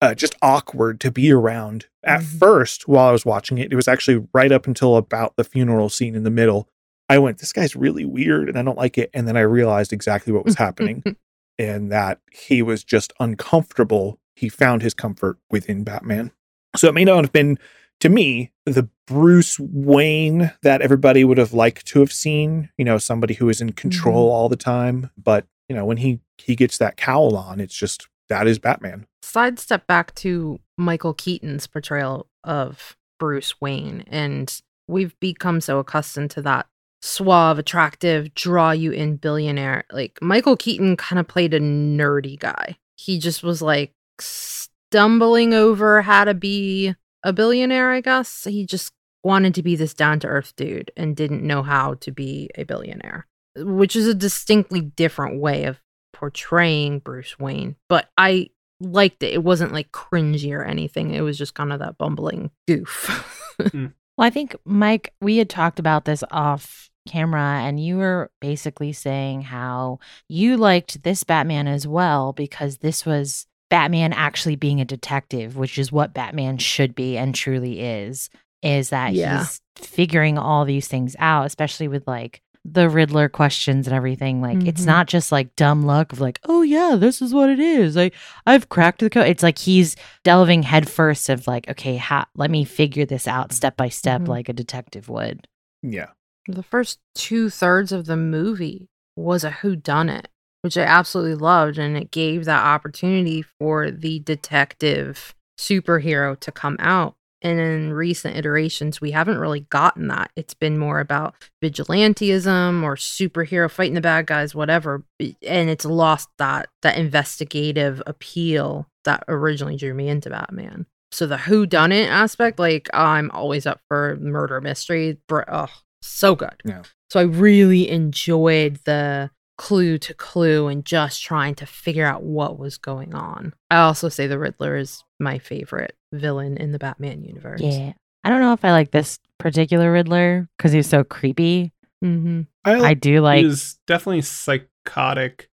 uh, just awkward to be around. At Mhm. first, while I was watching it, it was actually right up until about the funeral scene in the middle. I went, this guy's really weird and I don't like it. And then I realized exactly what was happening and that he was just uncomfortable. He found his comfort within Batman. So it may not have been, to me, the Bruce Wayne that everybody would have liked to have seen, you know, somebody who is in control mm-hmm. all the time. But, you know, when he, he gets that cowl on, it's just, that is Batman. sidestep back to Michael Keaton's portrayal of Bruce Wayne, and we've become so accustomed to that suave, attractive, draw you in billionaire. Like Michael Keaton kind of played a nerdy guy. He just was like stumbling over how to be a billionaire, I guess. He just wanted to be this down to earth dude and didn't know how to be a billionaire, which is a distinctly different way of portraying Bruce Wayne. But I liked it. It wasn't like cringy or anything. It was just kind of that bumbling goof. Mm. Well, I think Mike, we had talked about this off camera and you were basically saying how you liked this Batman as well because this was Batman actually being a detective, which is what Batman should be and truly is, is that Yeah. he's figuring all these things out, especially with like the Riddler questions and everything. Like it's Mhm. not just like dumb luck of like, oh yeah, this is what it is. I I've cracked the code. It's like he's delving headfirst of like, okay, ha- let me figure this out step by step Mhm. like a detective would. Yeah. The first two thirds of the movie was a whodunit, which I absolutely loved, and it gave that opportunity for the detective superhero to come out. And in recent iterations, we haven't really gotten that. It's been more about vigilantism or superhero fighting the bad guys, whatever. And it's lost that that investigative appeal that originally drew me into Batman. So the who done it aspect, like I'm always up for murder mystery. Br- Oh, so good. Yeah. So I really enjoyed the clue to clue and just trying to figure out what was going on. I also say the Riddler is my favorite villain in the Batman universe. Yeah. I don't know if I like this particular Riddler because he's so creepy. Mm-hmm. I do like he was definitely psychotic,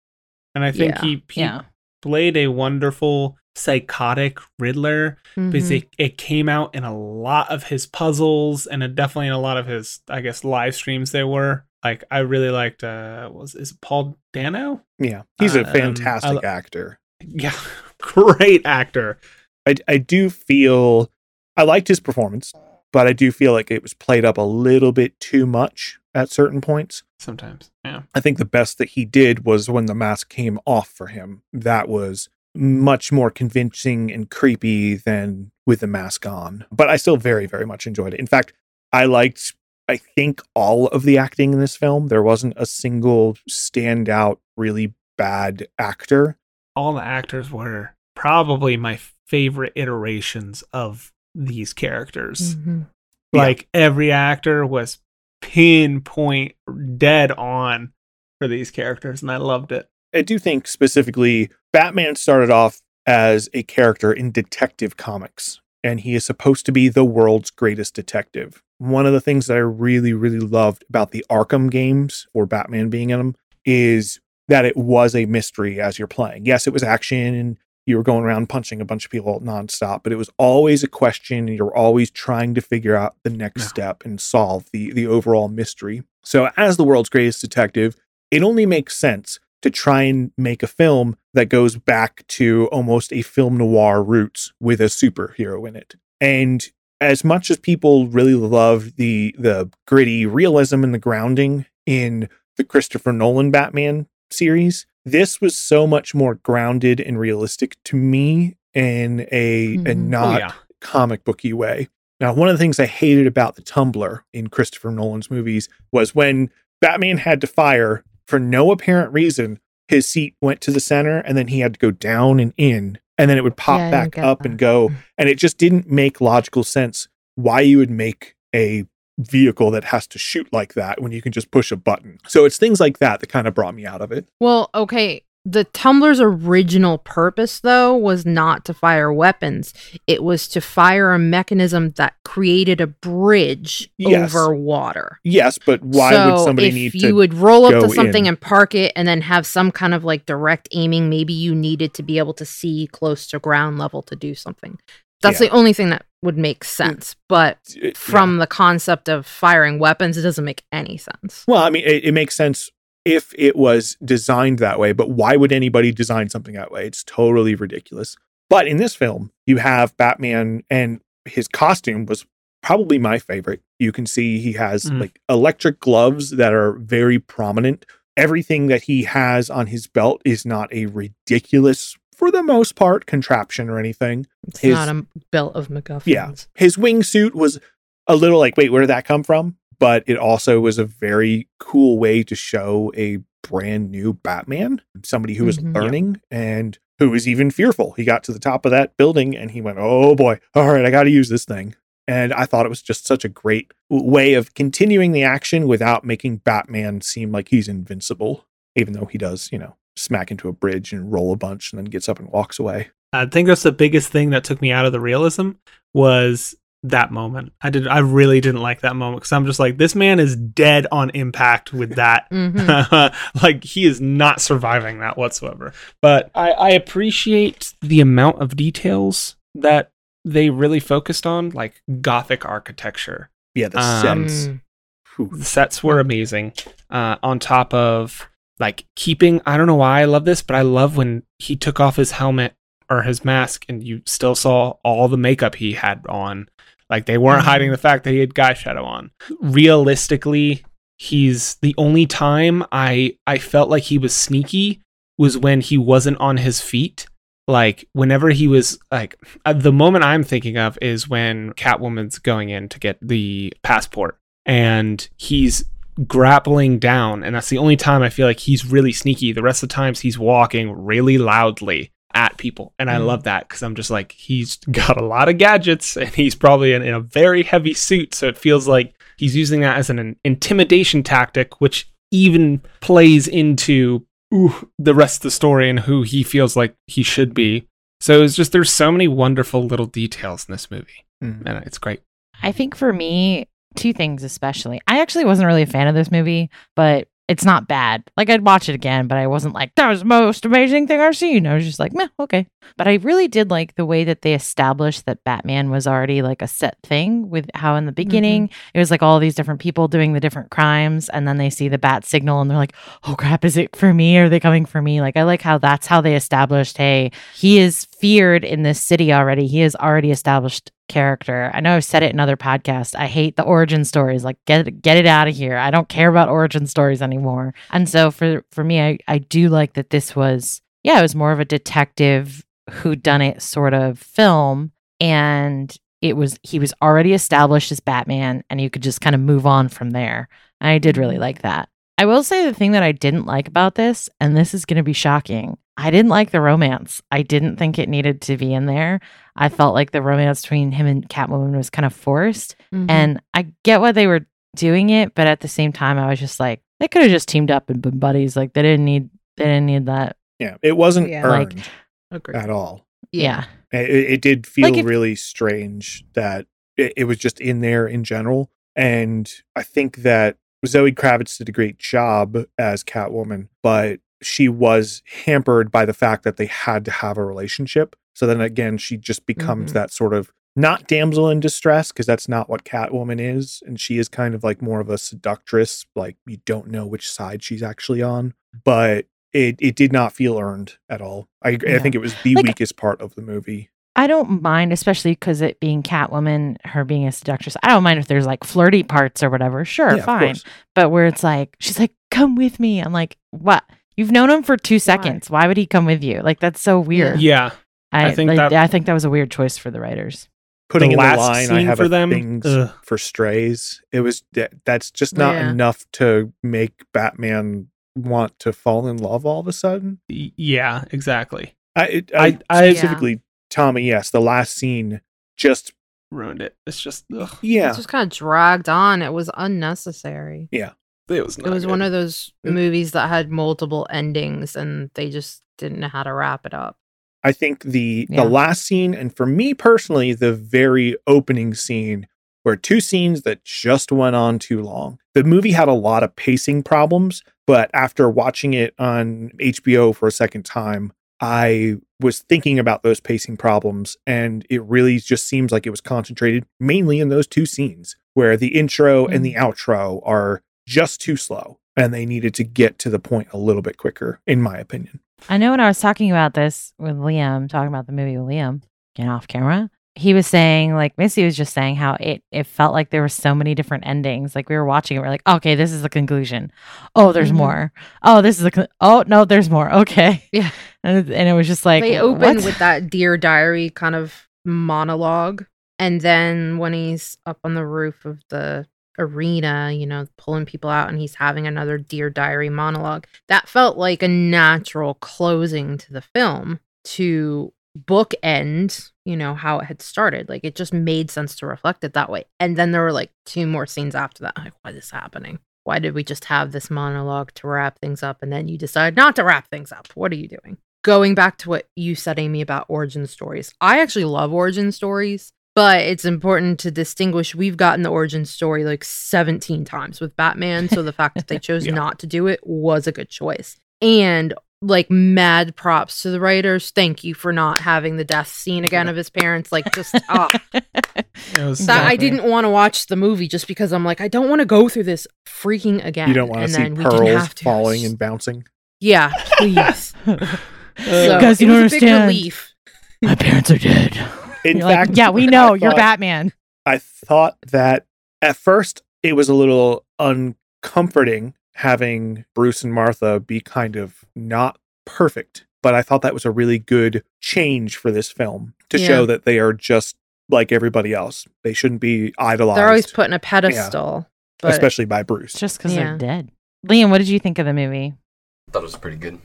and I think Yeah. he, he Yeah. played a wonderful psychotic Riddler Mm-hmm. because it, it came out in a lot of his puzzles and it definitely in a lot of his I guess live streams there were like I really liked uh was is it Paul Dano Yeah. He's a Um, fantastic I- actor. yeah great actor I, I do feel I liked his performance, but I do feel like it was played up a little bit too much at certain points. sometimes yeah I think the best that he did was when the mask came off for him. That was much more convincing and creepy than with the mask on. But I still very, very much enjoyed it. In fact, I liked, I think, all of the acting in this film. There wasn't a single standout, really bad actor. all the actors were probably my favorite iterations of these characters Mm-hmm. Yeah. like every actor was pinpoint dead on for these characters and I loved it I do think specifically Batman started off as a character in detective comics, and he is supposed to be the world's greatest detective. One of the things that I really, really loved about the Arkham games, or Batman being in them, is that it was a mystery as you're playing. Yes, it was action and you were going around punching a bunch of people nonstop, but it was always a question and you're always trying to figure out the next Yeah. step and solve the the overall mystery. So as the world's greatest detective, it only makes sense to try and make a film that goes back to almost a film noir roots with a superhero in it. And as much as people really love the the gritty realism and the grounding in the Christopher Nolan Batman series, this was so much more grounded and realistic to me in a, a Mhm. oh not yeah comic booky way. Now, one of the things I hated about the Tumbler in Christopher Nolan's movies was when Batman had to fire for no apparent reason, his seat went to the center and then he had to go down and in, and then it would pop Yeah, back up that. and go. Mm. And it just didn't make logical sense why you would make a vehicle that has to shoot like that when you can just push a button. So it's things like that that kind of brought me out of it. Well, okay. The Tumbler's original purpose, though, was not to fire weapons. It was to fire a mechanism that created a bridge Yes. over water. Yes, but why so would somebody if need you to? would roll up to something in? and park it and then have some kind of like direct aiming, maybe you needed to be able to see close to ground level to do something. That's Yeah. the only thing that would make sense. But Yeah. from the concept of firing weapons, it doesn't make any sense. Well, I mean, it, it makes sense if it was designed that way, but why would anybody design something that way? It's totally ridiculous. But in this film, you have Batman, and his costume was probably my favorite. You can see he has Mm. like electric gloves that are very prominent. Everything that he has on his belt is not a ridiculous, for the most part, contraption or anything. It's His- not a belt of MacGuffins. Yeah. His wingsuit was a little like, wait, where did that come from? But it also was a very cool way to show a brand new Batman, somebody who was Mhm. Yeah. learning and who was even fearful. He got to the top of that building and he went, oh boy, all right, I got to use this thing. And I thought it was just such a great way of continuing the action without making Batman seem like he's invincible, even though he does, you know, smack into a bridge and roll a bunch and then gets up and walks away. I think that's the biggest thing that took me out of the realism was that moment. I did. I really didn't like that moment because I'm just like, this man is dead on impact with that. Mhm. like he is not surviving that whatsoever. But I, I appreciate the amount of details that they really focused on, like gothic architecture. Yeah, the Um, sets. Mm. Whew. The sets were amazing. Uh, on top of like keeping, I don't know why I love this, but I love when he took off his helmet or his mask and you still saw all the makeup he had on. Like they weren't Mhm. hiding the fact that he had guy shadow on. Realistically, he's the only time I I felt like he was sneaky was when he wasn't on his feet. Like whenever he was like uh, the moment I'm thinking of is when Catwoman's going in to get the passport and he's grappling down and that's the only time I feel like he's really sneaky. The rest of the times he's walking really loudly at people and I Mhm. love that cuz I'm just like he's got a lot of gadgets and he's probably in, in a very heavy suit so it feels like he's using that as an intimidation tactic which even plays into ooh, the rest of the story and who he feels like he should be. So it's just there's so many wonderful little details in this movie Mhm. and it's great. I think for me, two things especially. I actually wasn't really a fan of this movie, but it's not bad. Like I'd watch it again, but I wasn't like that was the most amazing thing I've seen. I was just like, meh, okay. But I really did like the way that they established that Batman was already like a set thing with how in the mm-hmm. beginning it was like all these different people doing the different crimes, and then they see the bat signal and they're like, oh crap, is it for me? Are they coming for me? Like I like how that's how they established, hey, he is feared in this city already. He is already established character. I know I've said it in other podcasts. I hate the origin stories. Like get it, get it out of here. I don't care about origin stories anymore. And so for for me, I I do like that this was yeah, it was more of a detective who done it sort of film and it was he was already established as Batman and you could just kind of move on from there. And I did really like that. I will say the thing that I didn't like about this, and this is going to be shocking. I didn't like the romance. I didn't think it needed to be in there. I felt like the romance between him and Catwoman was kind of forced. Mhm. And I get why they were doing it, but at the same time, I was just like, they could have just teamed up and been buddies. Like they didn't need, they didn't need that. Yeah, it wasn't Yeah. Like- earned Agreed. at all. Yeah, It, it did feel Like if- really strange that it, it was just in there in general. And I think that Zoe Kravitz did a great job as Catwoman, but she was hampered by the fact that they had to have a relationship. So then again, she just becomes Mhm. that sort of not damsel in distress because that's not what Catwoman is. And she is kind of like more of a seductress. Like you don't know which side she's actually on. But it, it did not feel earned at all. I, I think it was the Like- weakest part of the movie. I don't mind, especially because it being Catwoman, her being a seductress. I don't mind if there's like flirty parts or whatever. Sure, Yeah, fine. But where it's like, she's like, come with me. I'm like, what? You've known him for two seconds. Why would he come with you? Like that's so weird. Yeah. I, I think like, that- I think that was a weird choice for the writers. putting The in the last line I scene have for a them, things ugh. for strays. It was that's just not Yeah. enough to make Batman want to fall in love all of a sudden. Yeah, exactly. I I- I, I- specifically Tommy, yes, the last scene just Ruined it. It's just ugh. yeah. It just kind of dragged on. It was unnecessary. Yeah, it was it was one of those It- movies that had multiple endings and they just didn't know how to wrap it up. I think the Yeah. the last scene, and for me personally, the very opening scene were two scenes that just went on too long. The movie had a lot of pacing problems, but after watching it on HBO for a second time, I was thinking about those pacing problems, and it really just seems like it was concentrated mainly in those two scenes where the intro and the outro are just too slow and they needed to get to the point a little bit quicker, in my opinion. I know when I was talking about this with Liam, talking about the movie with Liam, getting off camera, he was saying, like Missy was just saying how it it felt like there were so many different endings. Like we were watching it, we're like, okay, this is the conclusion. Oh, there's Mhm. more. Oh, this is the. Con- oh no, there's more. Okay. Yeah. And, and it was just like they open what? with that Dear Diary kind of monologue. And then when he's up on the roof of the arena, you know, pulling people out and he's having another Dear Diary monologue, that felt like a natural closing to the film to bookend, you know, how it had started. Like it just made sense to reflect it that way. And then there were like two more scenes after that. Like, why is this happening? Why did we just have this monologue to wrap things up and then you decide not to wrap things up? What are you doing? Going back to what you said, Amy, about origin stories, I actually love origin stories, But it's important to distinguish. We've gotten the origin story like 17 times with Batman. So the fact that they chose Yeah. not to do it was a good choice. And like mad props to the writers. Thank you for not having the death scene again of his parents. Like just ah, I didn't want to watch the movie just because I'm like I don't want to go through this freaking again. You don't want to see then we didn't pearls have to. falling and bouncing. Yeah, please. So you don't was a big understand. relief. My parents are dead. In You're like, fact, yeah, we know I you're thought- Batman. I thought that at first it was a little uncomforting having Bruce and Martha be kind of not perfect, but I thought that was a really good change for this film to Yeah. show that they are just like everybody else. They shouldn't be idolized, They're always put in a pedestal. But especially by Bruce. Just because Yeah. they're dead. Liam, what did you think of the movie? Thought it was pretty good.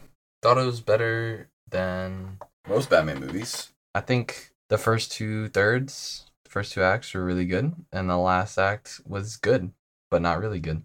Thought it was better than most Batman movies. I think the first two thirds, the first two acts were really good, and the last act was good, but not really good.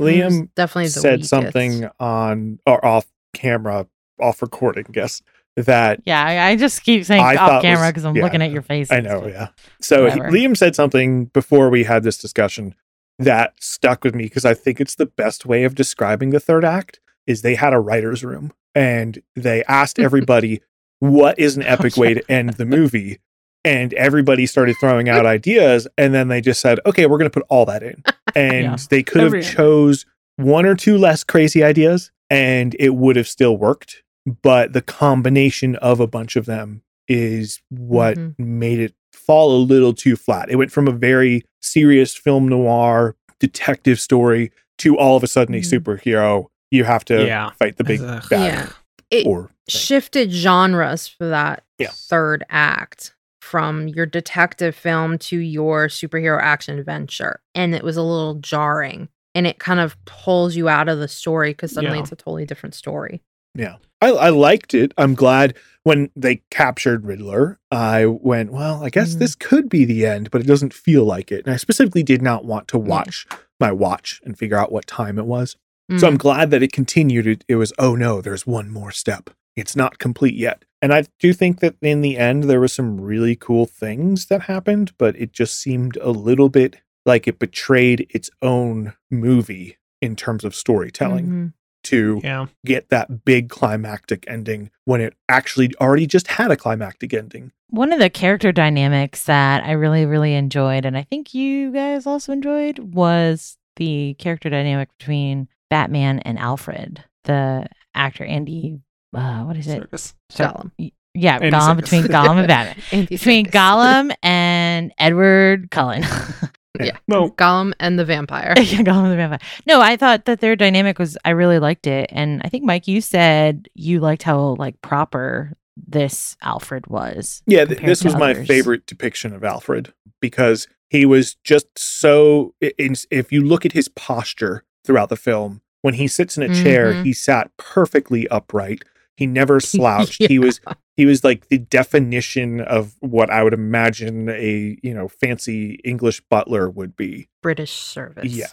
Liam definitely said weakest. something on or off camera, off recording, guess that Yeah, I, I just keep saying I off camera because I'm yeah, looking at your face. I know, yeah. So he, Liam said something before we had this discussion that stuck with me because I think it's the best way of describing the third act is they had a writer's room and they asked everybody what is an epic way to end the movie and everybody started throwing out ideas and then they just said okay we're going to put all that in and Yeah. they could have chose one or two less crazy ideas and it would have still worked but the combination of a bunch of them is what Mhm. made it fall a little too flat. It went from a very serious film noir detective story to all of a sudden a Mhm. superhero. You have to Yeah. fight the big Ugh. bad Yeah. It or thing. shifted genres for that Yeah. third act from your detective film to your superhero action adventure. And it was a little jarring. And it kind of pulls you out of the story because suddenly Yeah. it's a totally different story. Yeah. I, I liked it. I'm glad when they captured Riddler, I went, well, I guess Mhm. this could be the end, but it doesn't feel like it. And I specifically did not want to watch my watch and figure out what time it was. So I'm Mm. glad that it continued. It, it was, oh no, there's one more step. It's not complete yet. And I do think that in the end, there was some really cool things that happened, but it just seemed a little bit like it betrayed its own movie in terms of storytelling Mhm. to Yeah. get that big climactic ending when it actually already just had a climactic ending. One of the character dynamics that I really, really enjoyed, and I think you guys also enjoyed, was the character dynamic between Batman and Alfred. The actor Andy, uh, what is it? Serkis. Gollum. Yeah, Andy Gollum Serkis. between Gollum and Batman. Andy between Serkis. Gollum and Edward Cullen. yeah. No, Gollum and the vampire. yeah, Gollum and the vampire. No, I thought that their dynamic was. I really liked it, and I think Mike, you said you liked how like proper this Alfred was. Yeah, th- this to was my favorite depiction of Alfred because he was just so. i- in- If you look at his posture throughout the film, when he sits in a chair, Mhm. he sat perfectly upright. He never slouched. He was he was like the definition of what I would imagine a you know fancy English butler would be. British service. Yeah.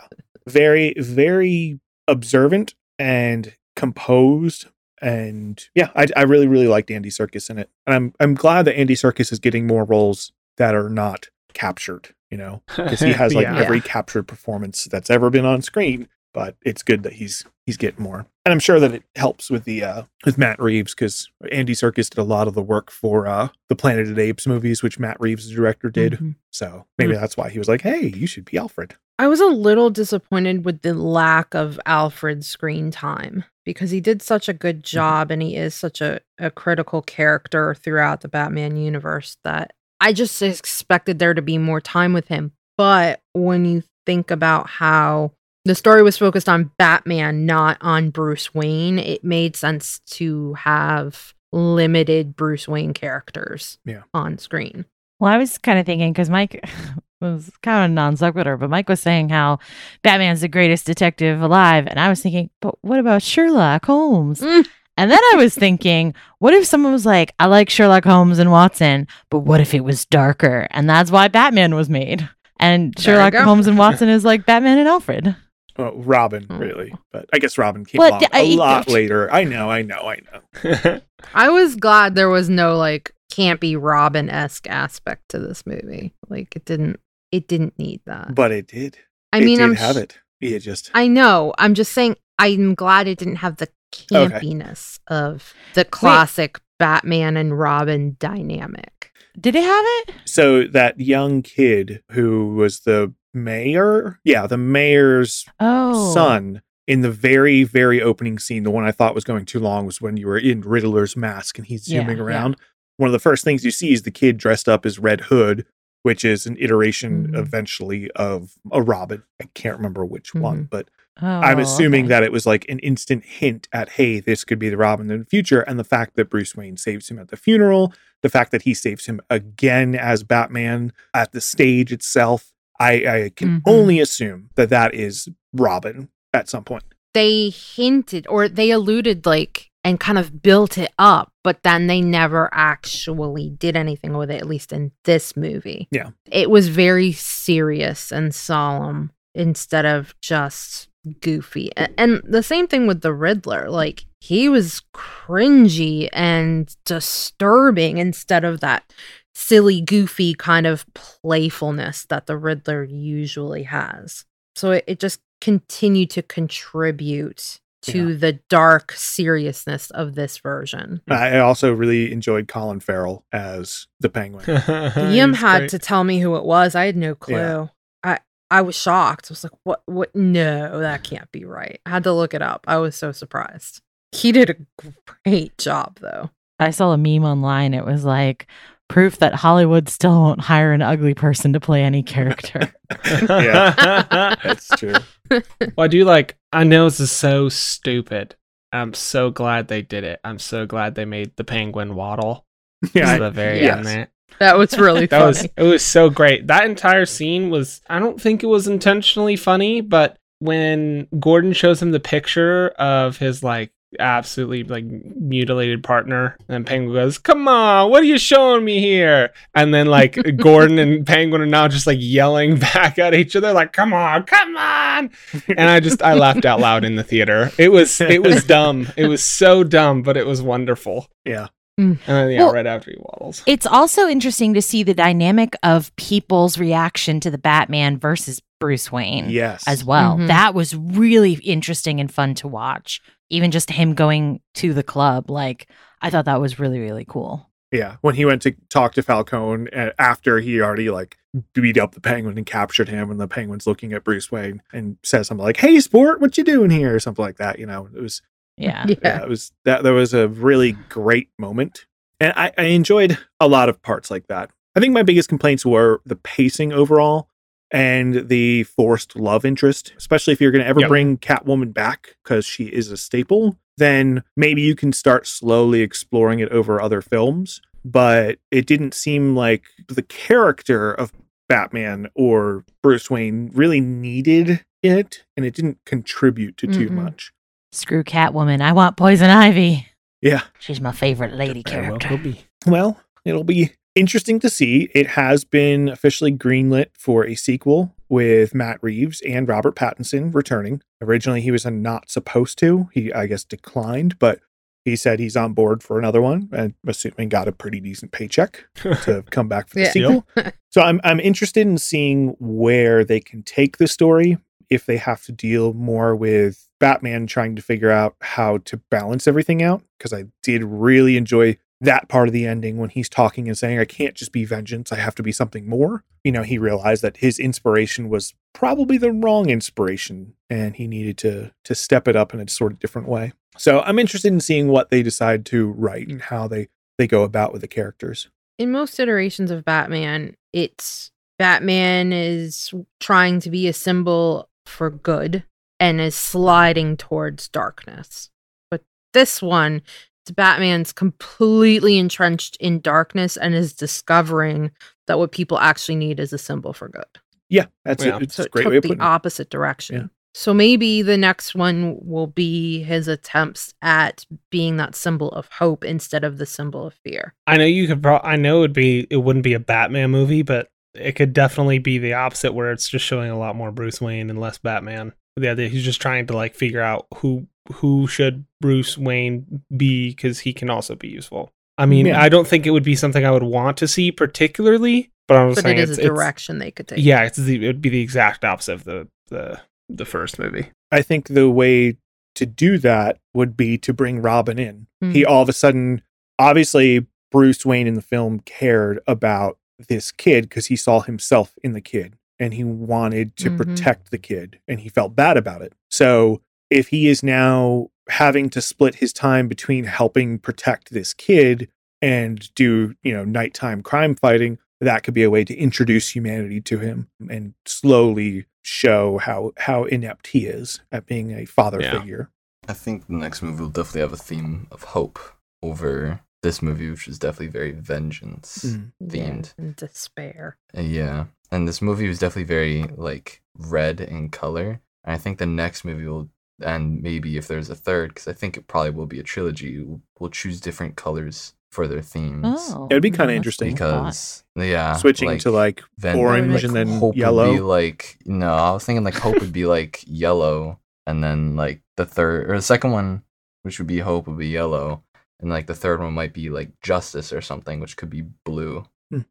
Very very observant and composed. And yeah, I, I really really liked Andy Serkis in it, and I'm I'm glad that Andy Serkis is getting more roles that are not captured. You know, because he has like Yeah. every captured performance that's ever been on screen. But it's good that he's he's getting more, and I'm sure that it helps with the uh with Matt Reeves because Andy Serkis did a lot of the work for uh the Planet of the Apes movies, which Matt Reeves, the director, did. Mhm. So maybe that's why he was like, "Hey, you should be Alfred." I was a little disappointed with the lack of Alfred's screen time because he did such a good job and he is such a, a critical character throughout the Batman universe that I just expected there to be more time with him. But when you think about how the story was focused on Batman, not on Bruce Wayne, it made sense to have limited Bruce Wayne characters Yeah. on screen. Well, I was kind of thinking because Mike was kind of non sequitur, but Mike was saying how Batman's the greatest detective alive, and I was thinking, but what about Sherlock Holmes? Mm. And then I was thinking, what if someone was like, I like Sherlock Holmes and Watson, but what if it was darker? And that's why Batman was made. And Sherlock. Holmes and Watson is like Batman and Alfred. Well, Robin, Oh. really, but I guess Robin came But along I- a lot later. I know, I know, I know. I was glad there was no like campy Robin esque aspect to this movie. Like it didn't it didn't need that. But it did. I it mean, did I'm have sh- it. It just I know. I'm just saying I'm glad it didn't have the Okay. campiness of the classic Batman and Robin dynamic. Did it have it? so that young kid who was the mayor, yeah, the mayor's Oh, son in the very very opening scene the one i thought was going too long was when you were in riddler's mask and he's zooming yeah. around one of the first things you see is the kid dressed up as red hood which is an iteration Mhm. eventually of a robin i can't remember which one but Oh, i'm assuming okay. that it was like an instant hint at hey this could be the robin in the future and the fact that bruce wayne saves him at the funeral the fact that he saves him again as batman at the stage itself i, I can Mm-hmm. Mhm. only assume that that is robin at some point They hinted or they alluded like and kind of built it up, but then they never actually did anything with it, at least in this movie. Yeah. It was very serious and solemn instead of just goofy. And the same thing with the Riddler. Like he was cringy and disturbing instead of that silly, goofy kind of playfulness that the Riddler usually has. So it, it just continued to contribute to the dark seriousness of this version. I also really enjoyed Colin Farrell as the Penguin. Liam had to tell me who it was. I had no clue. Yeah. I I was shocked. I was like, "What? What? No, that can't be right." I had to look it up. I was so surprised. He did a great job, though. I saw a meme online. It was like proof that Hollywood still won't hire an ugly person to play any character. yeah. That's true. well, I do like. I know this is so stupid. I'm so glad they did it. I'm so glad they made the penguin waddle Yeah, to the very yes. end there. That was really That funny. was it was so great. That entire scene was I don't think it was intentionally funny, but when Gordon shows him the picture of his like absolutely like mutilated partner and Penguin goes, "Come on, what are you showing me here?" And then like Gordon and Penguin are now just like yelling back at each other like, "Come on, come on." And I just I laughed out loud in the theater. It was it was dumb. It was so dumb, but it was wonderful. Yeah. And then yeah, Well- right after he waddles. It's also interesting to see the dynamic of people's reaction to the Batman versus Bruce Wayne Yes. as well. Mhm. That was really interesting and fun to watch. Even just him going to the club, like I thought that was really really cool. Yeah. When he went to talk to Falcone uh, after he already like beat up the penguin and captured him, and the penguin's looking at Bruce Wayne and says something like, Hey sport, what you doing here? or something like that. You know, it was Yeah. yeah, yeah. it was that that was a really great moment. And I, I enjoyed a lot of parts like that. I think my biggest complaints were the pacing overall and the forced love interest, especially if you're going to ever Yep. bring Catwoman back because she is a staple, then maybe you can start slowly exploring it over other films. But it didn't seem like the character of Batman or Bruce Wayne really needed it, and it didn't contribute to too Mm-mm. much. Screw Catwoman. I want Poison Ivy. Yeah. She's my favorite lady character. Well, it'll be interesting to see. It has been officially greenlit for a sequel with Matt Reeves and Robert Pattinson returning. Originally, he was not supposed to. He, I guess, declined, but he said he's on board for another one, and assuming got a pretty decent paycheck to come back for the Yeah. sequel. So I'm I'm interested in seeing where they can take the story. If they have to deal more with Batman trying to figure out how to balance everything out, because I did really enjoy that part of the ending when he's talking and saying, "I can't just be vengeance. I have to be something more." You know, he realized that his inspiration was probably the wrong inspiration, and he needed to to step it up in a sort of different way. So I'm interested in seeing what they decide to write and how they they go about with the characters. in most iterations of Batman, it's Batman is trying to be a symbol for good and is sliding towards darkness. But this one, Batman's completely entrenched in darkness and is discovering that what people actually need is a symbol for good. Yeah, that's Yeah. it. It's So a it took way of the it. opposite direction. Yeah. So maybe the next one will be his attempts at being that symbol of hope instead of the symbol of fear. I know you could. Pro- I know it'd be. It wouldn't be a Batman movie, but it could definitely be the opposite, where it's just showing a lot more Bruce Wayne and less Batman. The idea he's just trying to like figure out who who should Bruce Wayne be because he can also be useful. I mean, Yeah. I don't think it would be something I would want to see particularly, but I'm just But saying it is it's, a it's- direction they could take. yeah, it's the, it would be the exact opposite of the the the first movie. I think the way to do that would be to bring Robin in. Hmm. He all of a sudden, obviously, Bruce Wayne in the film cared about this kid because he saw himself in the kid and he wanted to Mhm. protect the kid and he felt bad about it. So if he is now having to split his time between helping protect this kid and do, you know, nighttime crime fighting, that could be a way to introduce humanity to him and slowly show how how inept he is at being a father Yeah. figure. I think the next movie will definitely have a theme of hope over this movie, which is definitely very vengeance Mm. themed. and despair. Uh, Yeah, and this movie was definitely very like red in color. And I think the next movie will, and maybe if there's a third, because I think it probably will be a trilogy, will will choose different colors for their themes. Oh, It'd be kinda interesting. Because yeah, Switching to like Ven- orange like, and then hope Would be yellow. like no, I was thinking like hope would be like yellow, and then like the third or the second one, which would be hope, would be yellow, and like the third one might be like justice or something, which could be blue. Hmm.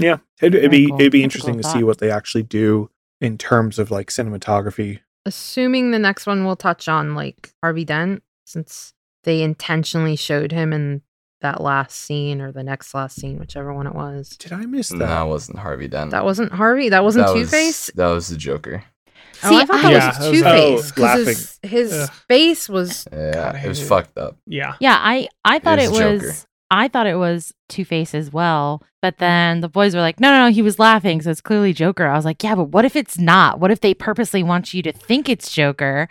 Yeah, it'd, it'd be it'd be interesting to see what they actually do in terms of like cinematography. Assuming the next one will touch on like Harvey Dent, since they intentionally showed him in that last scene or the next last scene, whichever one it was. Did I miss that? That wasn't Harvey Dent. That wasn't Harvey. That wasn't Two Face. That was the Joker. Oh, I See, thought I- that Yeah, was that was- Two Face because his his face was Yeah, God, it was it. fucked up. Yeah. Yeah, I I thought It it was was. Joker. I thought it was Two Face as well, but then the boys were like, "No, no, no, he was laughing, so it's clearly Joker." I was like, "Yeah, but what if it's not? What if they purposely want you to think it's Joker,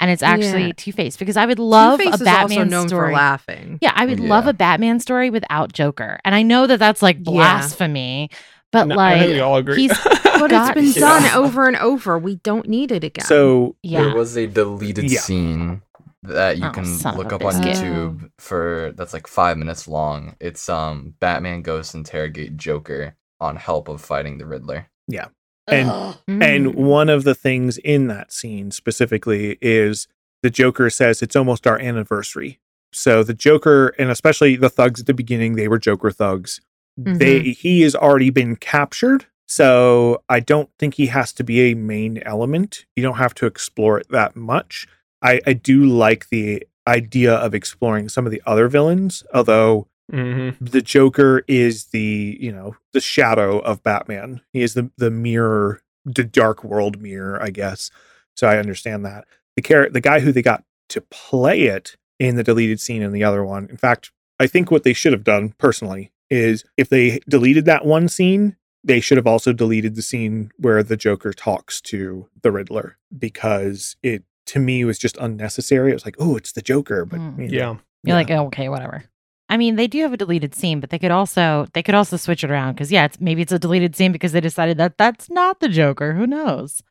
and it's actually Yeah. Two Face?" Because I would love Two-Face a is Batman also known story. for laughing. Yeah, I would love a Batman story without Joker, and I know that that's like Yeah. blasphemy, but No, I think we like, all agree. he's- But it's been Yeah. done over and over. We don't need it again. So yeah, There was a deleted Yeah. scene that you Oh, can look up on biscuit. YouTube for that's like five minutes long. It's um Batman goes to interrogate Joker on help of fighting the Riddler. Yeah. And and one of the things in that scene specifically is the Joker says it's almost our anniversary. So the Joker and especially the thugs at the beginning, they were Joker thugs. They he has already been captured. So I don't think he has to be a main element. You don't have to explore it that much. I, I do like the idea of exploring some of the other villains, although Mhm. the Joker is the you know the shadow of Batman. He is the the mirror, the dark world mirror, I guess. So I understand that the char- the guy who they got to play it in the deleted scene in the other one. In fact, I think what they should have done personally is if they deleted that one scene, they should have also deleted the scene where the Joker talks to the Riddler because it to me was just unnecessary. It was like, oh, it's the Joker, but Mm. you know, Yeah. You're like, oh, okay, whatever. I mean, they do have a deleted scene, but they could also they could also switch it around because yeah, it's maybe it's a deleted scene because they decided that that's not the Joker. Who knows?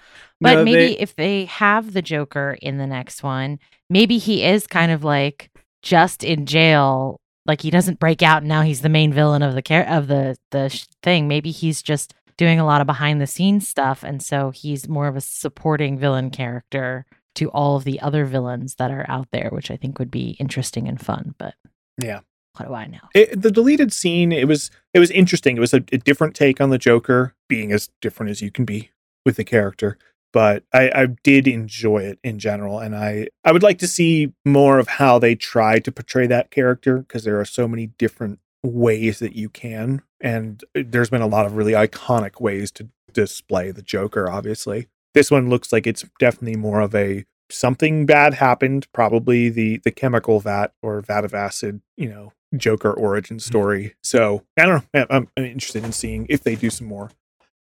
But No, maybe they- if they have the Joker in the next one, maybe he is kind of like just in jail, like he doesn't break out and now he's the main villain of the care of the the sh- thing. Maybe he's just doing a lot of behind the scenes stuff, and so he's more of a supporting villain character to all of the other villains that are out there, which I think would be interesting and fun. But Yeah. what do I know? it, the deleted scene it was it was interesting it was a, a different take on the joker being as different as you can be with the character but I, I did enjoy it in general and i i would like to see more of how they try to portray that character because there are so many different ways that you can and uh, there's been a lot of really iconic ways to display the joker obviously this one looks like it's definitely more of a something bad happened probably the the chemical vat or vat of acid you know joker origin mm-hmm. story so i don't know i'm, I'm interested in seeing if they do some more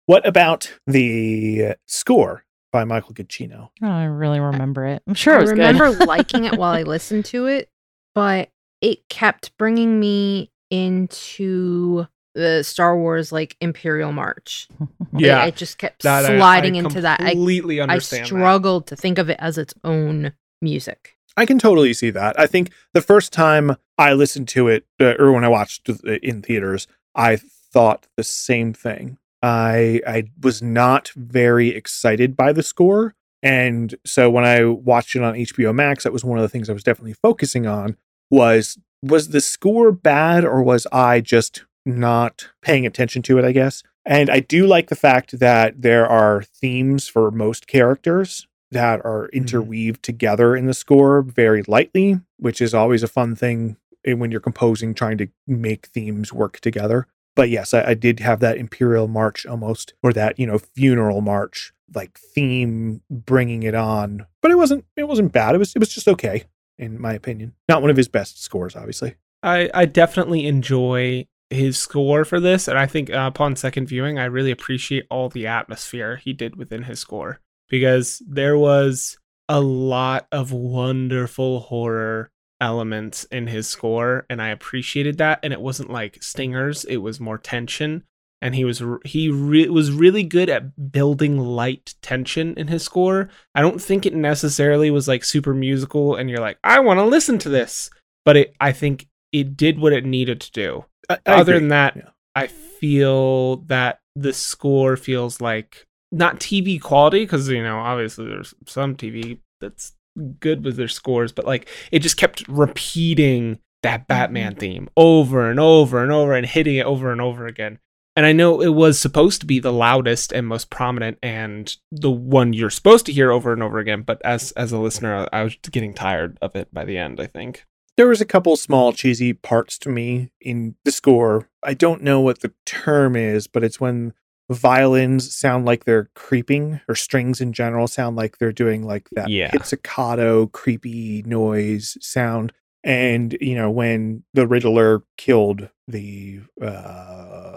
what about the score by michael giacchino oh, I don't really remember it. I'm sure I it was remember good. liking it while I listened to it, but it kept bringing me into the Star Wars like Imperial March. Yeah. it, just kept That sliding I into that. I, Completely I understand. that. struggled to think of it as its own music. I can totally see that. I think the first time I listened to it, uh, or when I watched it in theaters, I thought the same thing. I I was not very excited by the score, and so when I watched it on HBO Max, that was one of the things I was definitely focusing on was was the score bad or was I just not paying attention to it, I guess? And I do like the fact that there are themes for most characters that are mm-hmm. interweaved together in the score very lightly, which is always a fun thing eh, when you're composing, trying to make themes work together. But yes, I, I did have that Imperial March almost, or that, you know, funeral march like theme bringing it on. But it wasn't it wasn't bad. It was it was just okay, in my opinion. Not one of his best scores, obviously. I, I definitely enjoy his score for this, and I think uh, upon second viewing, I really appreciate all the atmosphere he did within his score because there was a lot of wonderful horror elements in his score, and I appreciated that. And it wasn't like stingers; it was more tension, and he was he re- was really good at building light tension in his score. I don't think it necessarily was like super musical, and you're like, I want to listen to this, but it I think it did what it needed to do. I, I Other agree. than that, Yeah. I feel that the score feels like not TV quality because you know obviously there's some TV that's good with their scores, but like it just kept repeating that mm-hmm. Batman theme over and over and over and hitting it over and over again. And I know it was supposed to be the loudest and most prominent and the one you're supposed to hear over and over again, but as as a listener, I was getting tired of it by the end, I think. There was a couple small cheesy parts to me in the score. I don't know what the term is, but it's when violins sound like they're creeping, or strings in general sound like they're doing like that Yeah. pizzicato, creepy noise sound. And you know when the Riddler killed the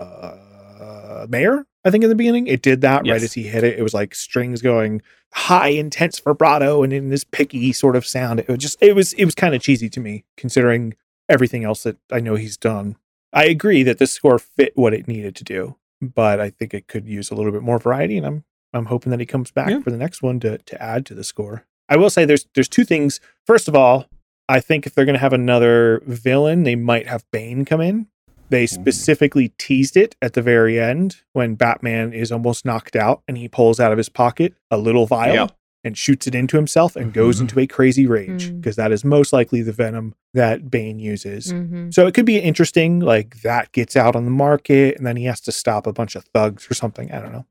uh, mayor, I think in the beginning it did that right as he hit it. It was like strings going high, intense vibrato, and in this picky sort of sound. It was just it was it was kind of cheesy to me, considering everything else that I know he's done. I agree that this score fit what it needed to do, but I think it could use a little bit more variety, and I'm I'm hoping that he comes back Yeah. for the next one to to add to the score. I will say there's there's two things. First of all, I think if they're going to have another villain, they might have Bane come in. They specifically teased it at the very end when Batman is almost knocked out and he pulls out of his pocket a little vial Yeah. and shoots it into himself and goes Mhm. into a crazy rage because that is most likely the venom that Bane uses. Mhm. So it could be interesting, like that gets out on the market and then he has to stop a bunch of thugs or something. I don't know.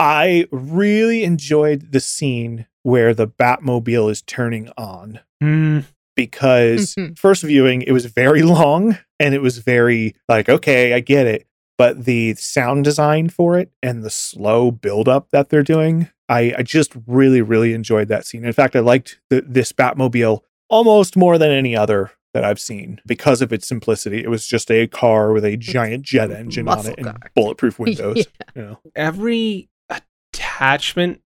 I really enjoyed the scene where the Batmobile is turning on Mm, because Mhm. first viewing it was very long and it was very like okay i get it but the sound design for it and the slow buildup that they're doing i, I just really really enjoyed that scene in fact i liked the, this batmobile almost more than any other that i've seen because of its simplicity it was just a car with a giant jet engine on it and car. bulletproof windows Yeah. you know every attachment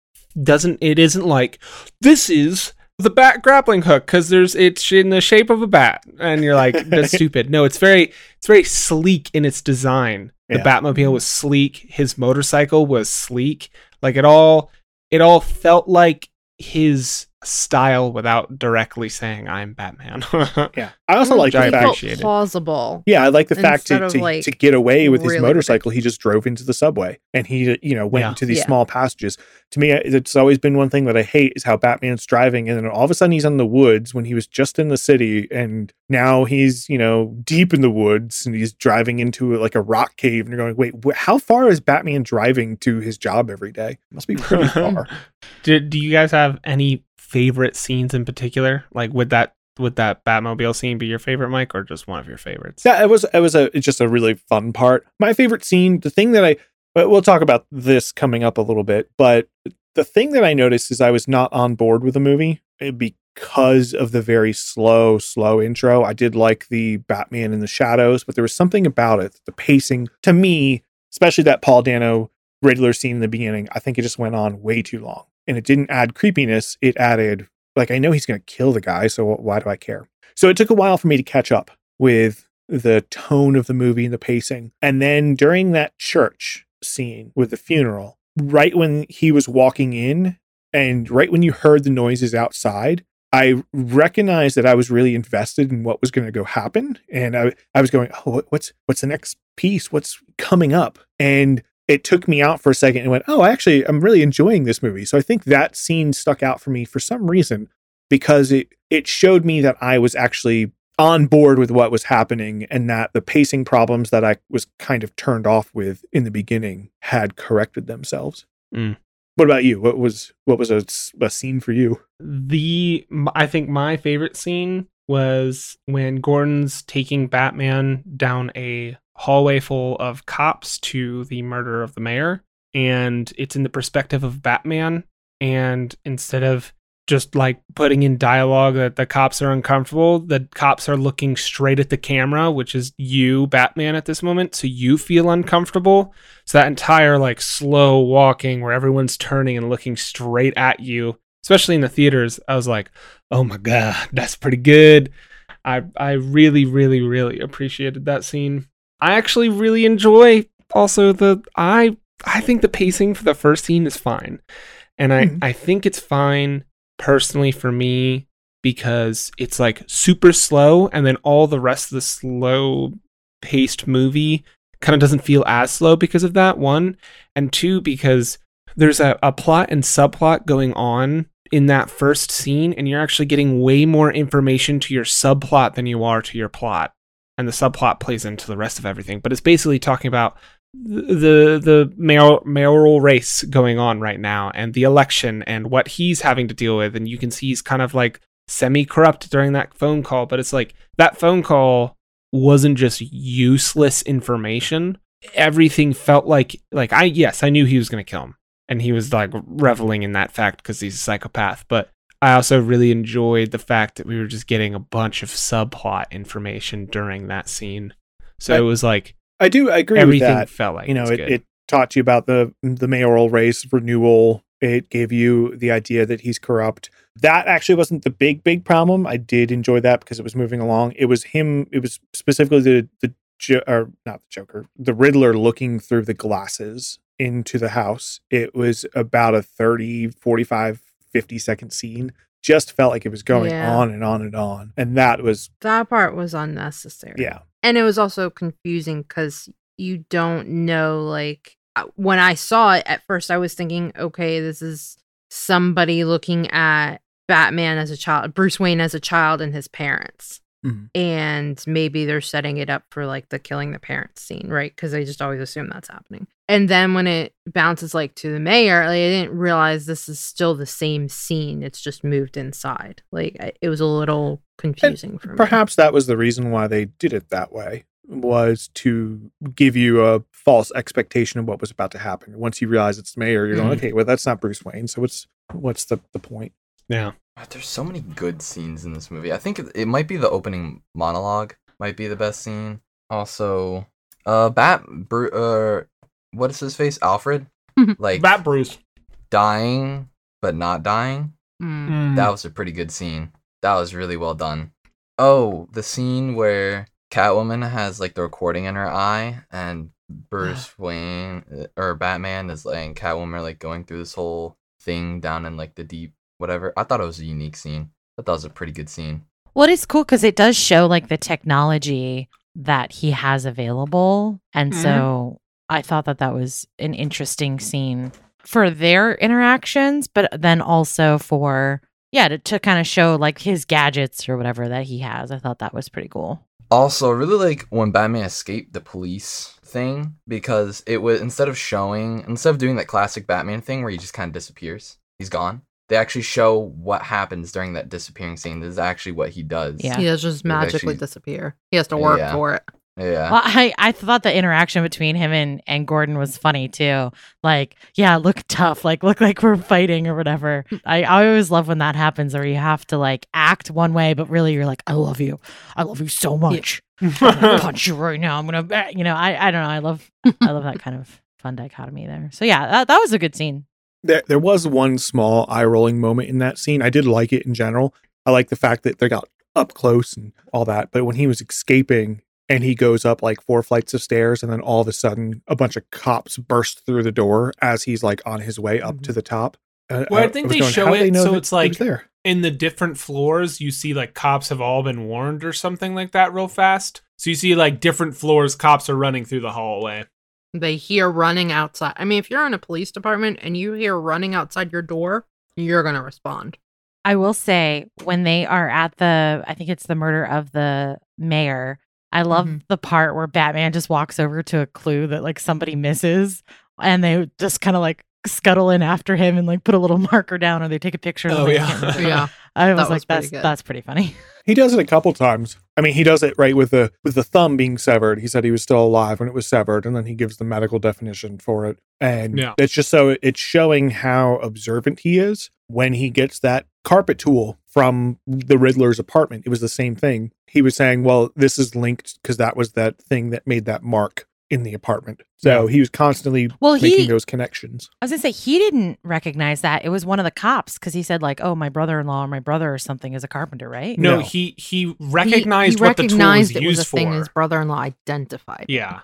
doesn't it isn't like this is the bat grappling hook because there's it's in the shape of a bat. And you're like that's stupid. No it's very it's very sleek in its design. The Yeah. batmobile was sleek. His motorcycle was sleek. Like it all it all felt like his style without directly saying i'm batman yeah i also like the fact felt appreciate it. plausible. Yeah, I like the fact to, to, like, to get away with his really motorcycle, he just drove into the subway and he, you know, went Yeah. into these Yeah. small passages. To me, it's always been one thing that I hate is how Batman's driving and then all of a sudden he's in the woods when he was just in the city and now he's, you know, deep in the woods and he's driving into like a rock cave and you're going, wait, wh- how far is Batman driving to his job every day? Must be pretty far. do, do you guys have any favorite scenes in particular like would that would that batmobile scene be your favorite mike or just one of your favorites Yeah, it was it was a just a really fun part. My favorite scene, the thing that I we'll talk about this coming up a little bit, but the thing that I noticed is I was not on board with the movie eh, because of the very slow, slow intro. I did like the Batman in the shadows, but there was something about it, the pacing to me, especially that Paul Dano Riddler scene in the beginning. I think it just went on way too long, and it didn't add creepiness. It added like I know he's going to kill the guy, so why do I care? So it took a while for me to catch up with the tone of the movie and the pacing. And then during that church scene with the funeral, right when he was walking in and right when you heard the noises outside, I recognized that I was really invested in what was going to go happen. And I, I was going, oh, what's what's the next piece? What's coming up? And it took me out for a second and went, oh, I actually, I'm really enjoying this movie. So I think that scene stuck out for me for some reason because it it showed me that I was actually on board with what was happening and that the pacing problems that I was kind of turned off with in the beginning had corrected themselves. Mm. What about you? What was what was a scene for you? the I think my favorite scene was when Gordon's taking Batman down a hallway full of cops to the murder of the mayor and it's in the perspective of Batman and instead of just like putting in dialogue that the cops are uncomfortable the cops are looking straight at the camera which is you Batman at this moment so you feel uncomfortable so that entire like slow walking where everyone's turning and looking straight at you especially in the theaters, I was like, "Oh my god, that's pretty good." I I really really really appreciated that scene. I actually really enjoy also the I I think the pacing for the first scene is fine. And I Mhm. I think it's fine personally for me because it's like super slow and then all the rest of the slow paced movie kind of doesn't feel as slow because of that one and two because there's a, a plot and subplot going on in that first scene and you're actually getting way more information to your subplot than you are to your plot and the subplot plays into the rest of everything but it's basically talking about the the mayor, mayoral race going on right now and the election and what he's having to deal with and you can see he's kind of like semi corrupt during that phone call but it's like that phone call wasn't just useless information everything felt like like I yes I knew he was going to kill him and he was like reveling in that fact because he's a psychopath. But I also really enjoyed the fact that we were just getting a bunch of subplot information during that scene. So I- it was like I do I agree everything with that. felt like you know, it, it taught you about the the mayoral race renewal. It gave you the idea that he's corrupt. That actually wasn't the big big problem. I did enjoy that because it was moving along. It was him. It was specifically the the Jo- or not the Joker, the Riddler looking through the glasses into the house. It was about a 30, 45, 50 second scene. Just felt like it was going Yeah. on and on and on. And that was That part was unnecessary. yeah. and it was also confusing because you don't know like uh, when i saw it at first i was thinking okay this is somebody looking at batman as a child bruce wayne as a child and his parents Mhm. and maybe they're setting it up for like the killing the parents scene right because i just always assume that's happening and then when it bounces like to the mayor like, i didn't realize this is still the same scene it's just moved inside like I- it was a little confusing for me Perhaps that was the reason why they did it that way was to give you a false expectation of what was about to happen. Once you realize it's the mayor, you're going, Mhm. okay, well that's not Bruce Wayne. So what's what's the, the point? yeah. God, There's so many good scenes in this movie. I think it, it might be the opening monologue might be the best scene. Also, uh, Bat, Bru- uh, what is his face? Alfred, like Bat Bruce. dying but not dying. Mm. That was a pretty good scene. That was really well done. Oh, the scene where Catwoman has like the recording in her eye and Bruce Wayne uh, or Batman is like and Catwoman are like going through this whole thing down in like the deep whatever. I thought it was a unique scene. I thought that was a pretty good scene. Well, it's cool because it does show like the technology that he has available. And Mhm. so I thought that that was an interesting scene for their interactions, but then also for, yeah, to, to kind of show like his gadgets or whatever that he has. I thought that was pretty cool. Also, I really like when Batman escaped the police thing because it was instead of showing instead of doing that classic Batman thing where he just kind of disappears, he's gone. They actually show what happens during that disappearing scene. This is actually what he does. Yeah. He does just It magically actually- disappear. He has to work Yeah. for it. Yeah. Well, I, I thought the interaction between him and, and Gordon was funny too. Like, yeah, look tough, like look like we're fighting or whatever. I, I always love when that happens where you have to like act one way, but really you're like, I love you. I love you so much. I'm gonna punch you right now. I'm gonna you know, I, I don't know. I love I love that kind of fun dichotomy there. So yeah, that, that was a good scene. There there was one small eye rolling moment in that scene. I did like it in general. I like the fact that they got up close and all that. But when he was escaping and he goes up like four flights of stairs and then all of a sudden a bunch of cops burst through the door as he's like on his way up to the top. Uh, Well, I think was they show it know so it's like- there. in the different floors, you see like cops have all been warned or something like that real fast. So you see like different floors, cops are running through the hallway. They hear running outside. I mean, if you're in a police department and you hear running outside your door, you're gonna respond. I will say when they are at the, I think it's the murder of the mayor. I love Mhm. the part where Batman just walks over to a clue that like somebody misses, and they just kind of like scuttle in after him and like put a little marker down, or they take a picture. of Oh, yeah. yeah. I was That was like, pretty that's good. that's pretty funny. He does it a couple times. I mean, he does it right with the with the thumb being severed. He said he was still alive when it was severed, and then he gives the medical definition for it. And Yeah. it's just so it's showing how observant he is when he gets that carpet tool from the Riddler's apartment. It was the same thing. He was saying, "Well, this is linked because that was that thing that made that mark in the apartment." So Yeah. he was constantly Well, making he those connections. I was gonna say he didn't recognize that. It was one of the cops because he said like, "Oh, my brother-in-law or my brother or something is a carpenter, right?" No, No. he he He- recognized he what the tool was it used was a for. thing his brother-in-law identified. yeah.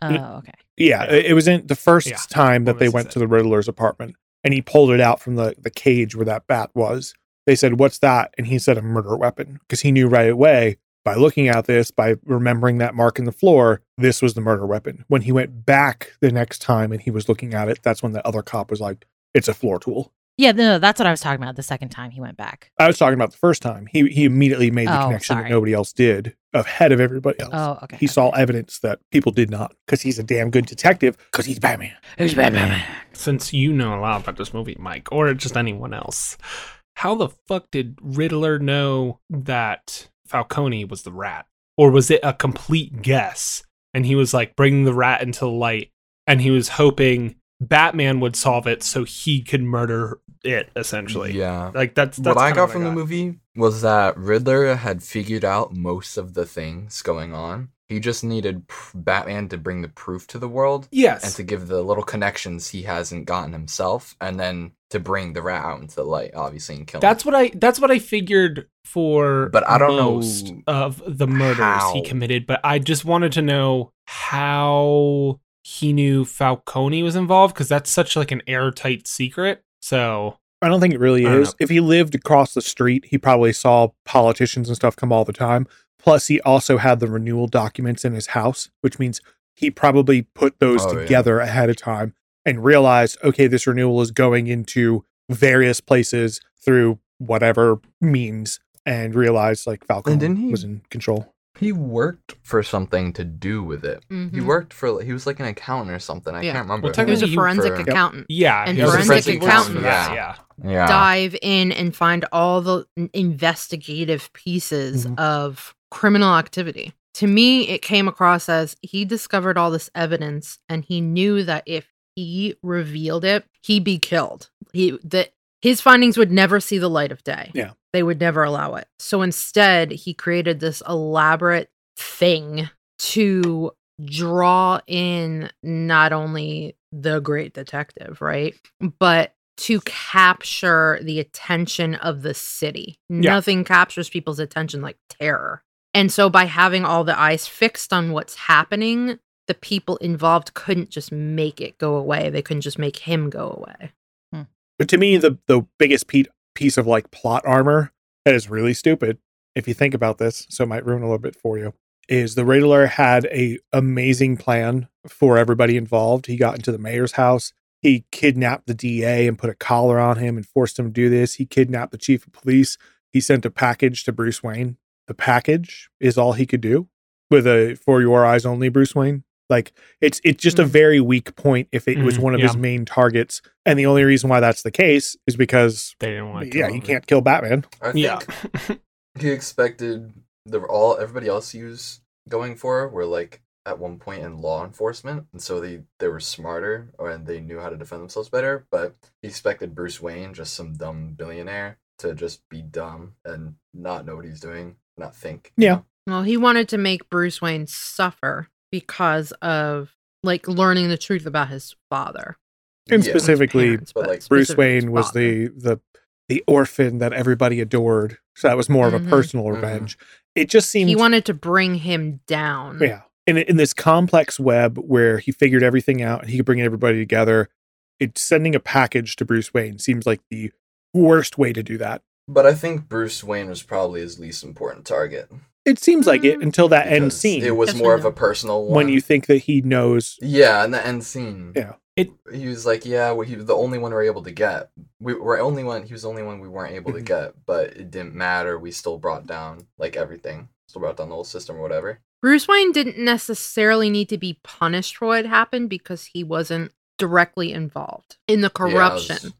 Oh, okay. Yeah, Yeah. it it was in the first Yeah. time that Well, they went to the Riddler's apartment and he pulled it out from the, the cage where that bat was. They said, What's that? And he said, A murder weapon. Because he knew right away by looking at this, by remembering that mark in the floor, this was the murder weapon. When he went back the next time and he was looking at it, that's when the other cop was like, It's a floor tool. Yeah, no, that's what I was talking about. The second time he went back. I was talking about the first time. He he immediately made the Oh, connection sorry. that nobody else did, ahead of everybody else. Oh, okay. He saw evidence that people did not because he's a damn good detective because he's Batman. Who's Batman? Since you know a lot about this movie, Mike, or just anyone else, how the fuck did Riddler know that Falcone was the rat? Or was it a complete guess? And he was like bringing the rat into the light and he was hoping Batman would solve it so he could murder it, essentially. Yeah. Like that's, that's what I got from the movie was that Riddler had figured out most of the things going on. He just needed pr- Batman to bring the proof to the world Yes. and to give the little connections he hasn't gotten himself, and then to bring the rat out into the light, obviously, and kill him. That's what I that's what I figured for But I don't know most of the murders he committed, but I just wanted to know how he knew Falcone was involved because that's such like an airtight secret. So I don't think it really is. If he lived across the street, he probably saw politicians and stuff come all the time. Plus, he also had the renewal documents in his house, which means he probably put those Oh, yeah. together ahead of time and realized, okay, this renewal is going into various places through whatever means, and realized like Falcone he- was in control. he worked for something to do with it. He Mhm. worked for he was like an accountant or something. I Yeah. can't remember. Well, He was a forensic for- accountant. yeah, And he was a forensic person accountant, yeah. yeah. yeah. Dive in and find all the investigative pieces Mhm. of criminal activity. To me, it came across as he discovered all this evidence and he knew that if he revealed it, he'd be killed. He that his findings would never see the light of day. Yeah. They would never allow it. So instead, he created this elaborate thing to draw in not only the great detective, right? But to capture the attention of the city. Yeah. Nothing captures people's attention like terror. And so by having all the eyes fixed on what's happening, the people involved couldn't just make it go away. They couldn't just make him go away. Hmm. But to me, the the biggest pe- piece of like plot armor that is really stupid, if you think about this, so it might ruin a little bit for you, is the Riddler had a amazing plan for everybody involved. He got into the mayor's house. He kidnapped the DA and put a collar on him and forced him to do this. He kidnapped the chief of police. He sent a package to Bruce Wayne. The package is all he could do with a for your eyes only Bruce Wayne. Like it's it's just a Mhm. very weak point if it was Mhm, one of yeah. his main targets. And the only reason why that's the case is because They didn't want to. yeah, you can't kill Batman. I think Yeah. he expected the all everybody else he was going for were like at one point in law enforcement, and so they they were smarter and they knew how to defend themselves better. But he expected Bruce Wayne, just some dumb billionaire, to just be dumb and not know what he's doing, not think. Yeah. Well, he wanted to make Bruce Wayne suffer because of like learning the truth about his father. And Yeah. specifically, Parents, but, like, Bruce specifically Wayne was the the the orphan that everybody adored. So that was more of a Mhm. personal Mhm. revenge. It just seemed he wanted to bring him down. yeah. In in this complex web where he figured everything out and he could bring everybody together, it's sending a package to Bruce Wayne seems like the worst way to do that. But I think Bruce Wayne was probably his least important target. It seems like it Mm, until that end scene It was Yes more of a personal one. when you think that he knows Yeah, in the end scene. Yeah. It, he was like, yeah, well, he was the only one we were able to get. We were only one. He was the only one we weren't able to Mhm. get, but it didn't matter. We still brought down like everything. Still brought down the whole system or whatever. Bruce Wayne didn't necessarily need to be punished for what happened because he wasn't directly involved in the corruption. was-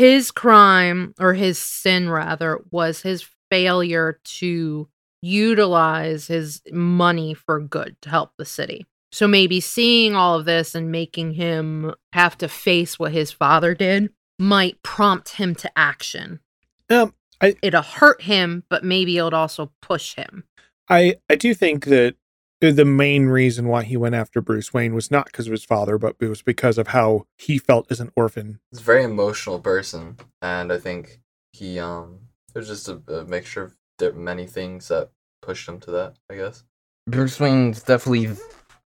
his crime or his sin rather was his failure to utilize his money for good to help the city. So maybe seeing all of this and making him have to face what his father did might prompt him to action. Um, I- It'll hurt him, but maybe it'll also push him. I I do think that the main reason why he went after Bruce Wayne was not because of his father, but it was because of how he felt as an orphan. He's a very emotional person, and I think he um it was just a, a mixture of di- many things that pushed him to that. I guess Bruce Wayne's definitely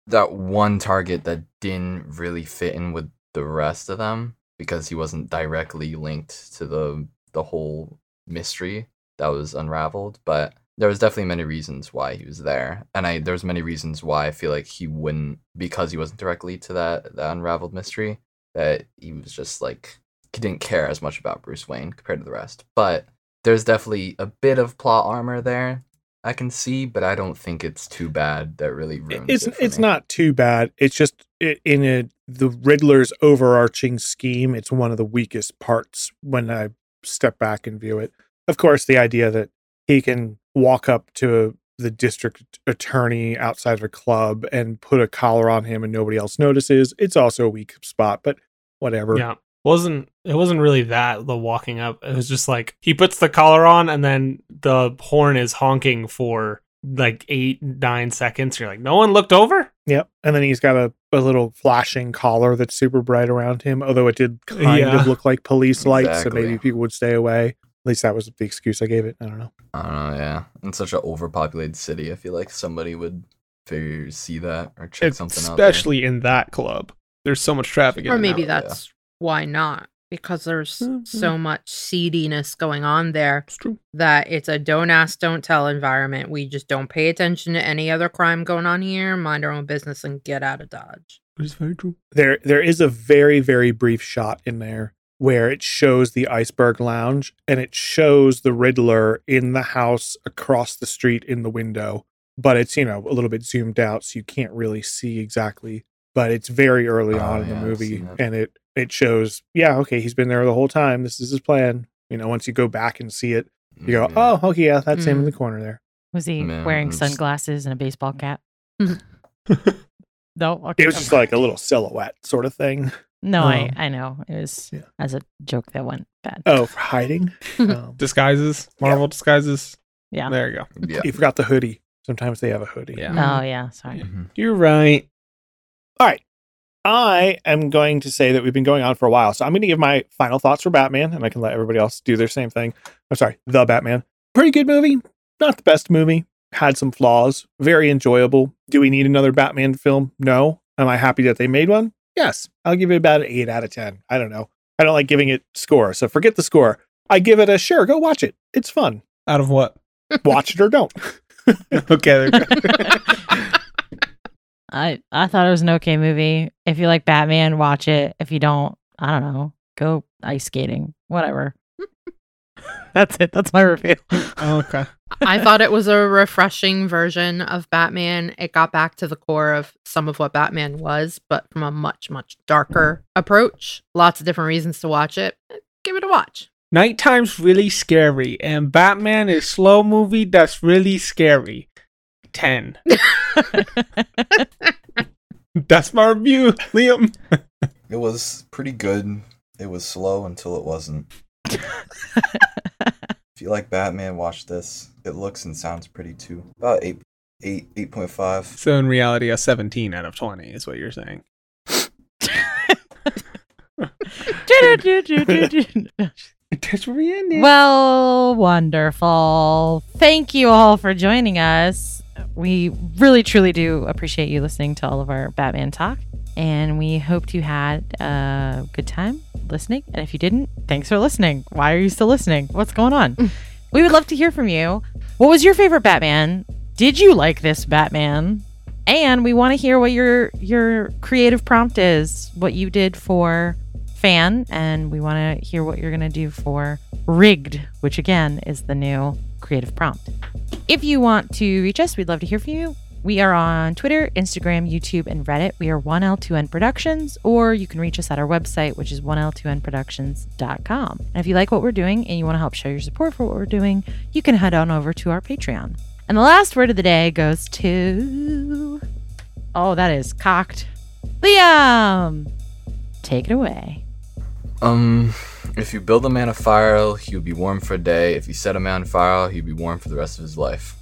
that one target that didn't really fit in with the rest of them because he wasn't directly linked to the the whole mystery that was unraveled, but there was definitely many reasons why he was there, and I there's many reasons why I feel like he wouldn't because he wasn't directly to that that unraveled mystery that he was just like he didn't care as much about Bruce Wayne compared to the rest. But there's definitely a bit of plot armor there I can see, but I don't think it's too bad that really ruins It's it it's me. not too bad. It's just i in a the Riddler's overarching scheme. It's one of the weakest parts when I step back and view it. Of course, the idea that he can walk up to the district attorney outside of a club and put a collar on him and nobody else notices. It's also a weak spot, but whatever. Yeah. Wasn't it wasn't really that the walking up. It was just like he puts the collar on and then the horn is honking for like eight, nine seconds. You're like, no one looked over? Yep. And then he's got a, a little flashing collar that's super bright around him, although it did kind Yeah. of look like police lights, so maybe people would stay away. At least that was the excuse I gave it. I don't know. I don't know, yeah. In such an overpopulated city, I feel like somebody would figure see that or check something out. Especially in that club. There's so much traffic or and maybe out. yeah. that's why not because there's Mhm. so much seediness going on there It's true. that it's a don't ask don't tell environment we just don't pay attention to any other crime going on here mind our own business and get out of dodge It's very true. There there is a very, very brief shot in there where it shows the iceberg lounge and it shows the Riddler in the house across the street in the window. But it's, you know, a little bit zoomed out, so you can't really see exactly. But it's very early Oh, on in the yeah, I've movie and it it shows, yeah, okay, he's been there the whole time. This is his plan. You know, once you go back and see it, you go, Yeah. Oh, okay, yeah, that's him in Mm. the corner there. Was he Man, wearing it's- sunglasses and a baseball cap? no, okay. It was just like a little silhouette sort of thing. No, I um, I know it was yeah. as a joke that went bad. Oh, hiding. um, Disguises, Marvel disguises. Yeah. There you go. Yeah. you forgot the hoodie. Sometimes they have a hoodie. Yeah. Oh yeah, sorry. Mhm. You're right. All right. I am going to say that we've been going on for a while. So I'm going to give my final thoughts for Batman and I can let everybody else do their same thing. I'm sorry, The Batman. Pretty good movie. Not the best movie. Had some flaws. Very enjoyable. Do we need another Batman film? No. Am I happy that they made one? Yes. I'll give it about an 8 out of 10. I don't know. I don't like giving it score. So forget the score. I give it a sure, go watch it. It's fun. Out of what? Watch it or don't. okay. There. I I thought it was an okay movie. If you like Batman, watch it. If you don't, I don't know. Go ice skating. Whatever. That's it. That's my review. Oh, okay. I thought it was a refreshing version of batman it got back to the core of some of what batman was but from a much much darker approach lots of different reasons to watch it give it a watch Nighttime's really scary, and Batman is slow movie that's really scary. Ten. That's my review, Liam. It was pretty good. It was slow until it wasn't. If you like Batman, watch this. It looks and sounds pretty too. About eight, eight, eight point five. So in reality, a seventeen out of twenty is what you're saying. That's where we ended. well, wonderful. Thank you all for joining us. We really, truly do appreciate you listening to all of our Batman talk. And we hoped you had a good time listening. And if you didn't, thanks for listening. Why are you still listening? What's going on? Mm. we would love to hear from you. What was your favorite Batman? Did you like this Batman? And we want to hear what your your creative prompt is, what you did for fan, and we want to hear what you're going to do for rigged, which again is the new creative prompt. If you want to reach us, we'd love to hear from you. We are on Twitter, Instagram, YouTube, and Reddit. We are 1L2N Productions, or you can reach us at our website, which is 1L2NProductions.com. And if you like what we're doing and you want to help show your support for what we're doing, you can head on over to our Patreon. And the last word of the day goes to. Oh, that is cocked. Liam! Take it away. Um, if you build a man a fire, he'll be warm for a day. If you set a man on fire, he'll be warm for the rest of his life.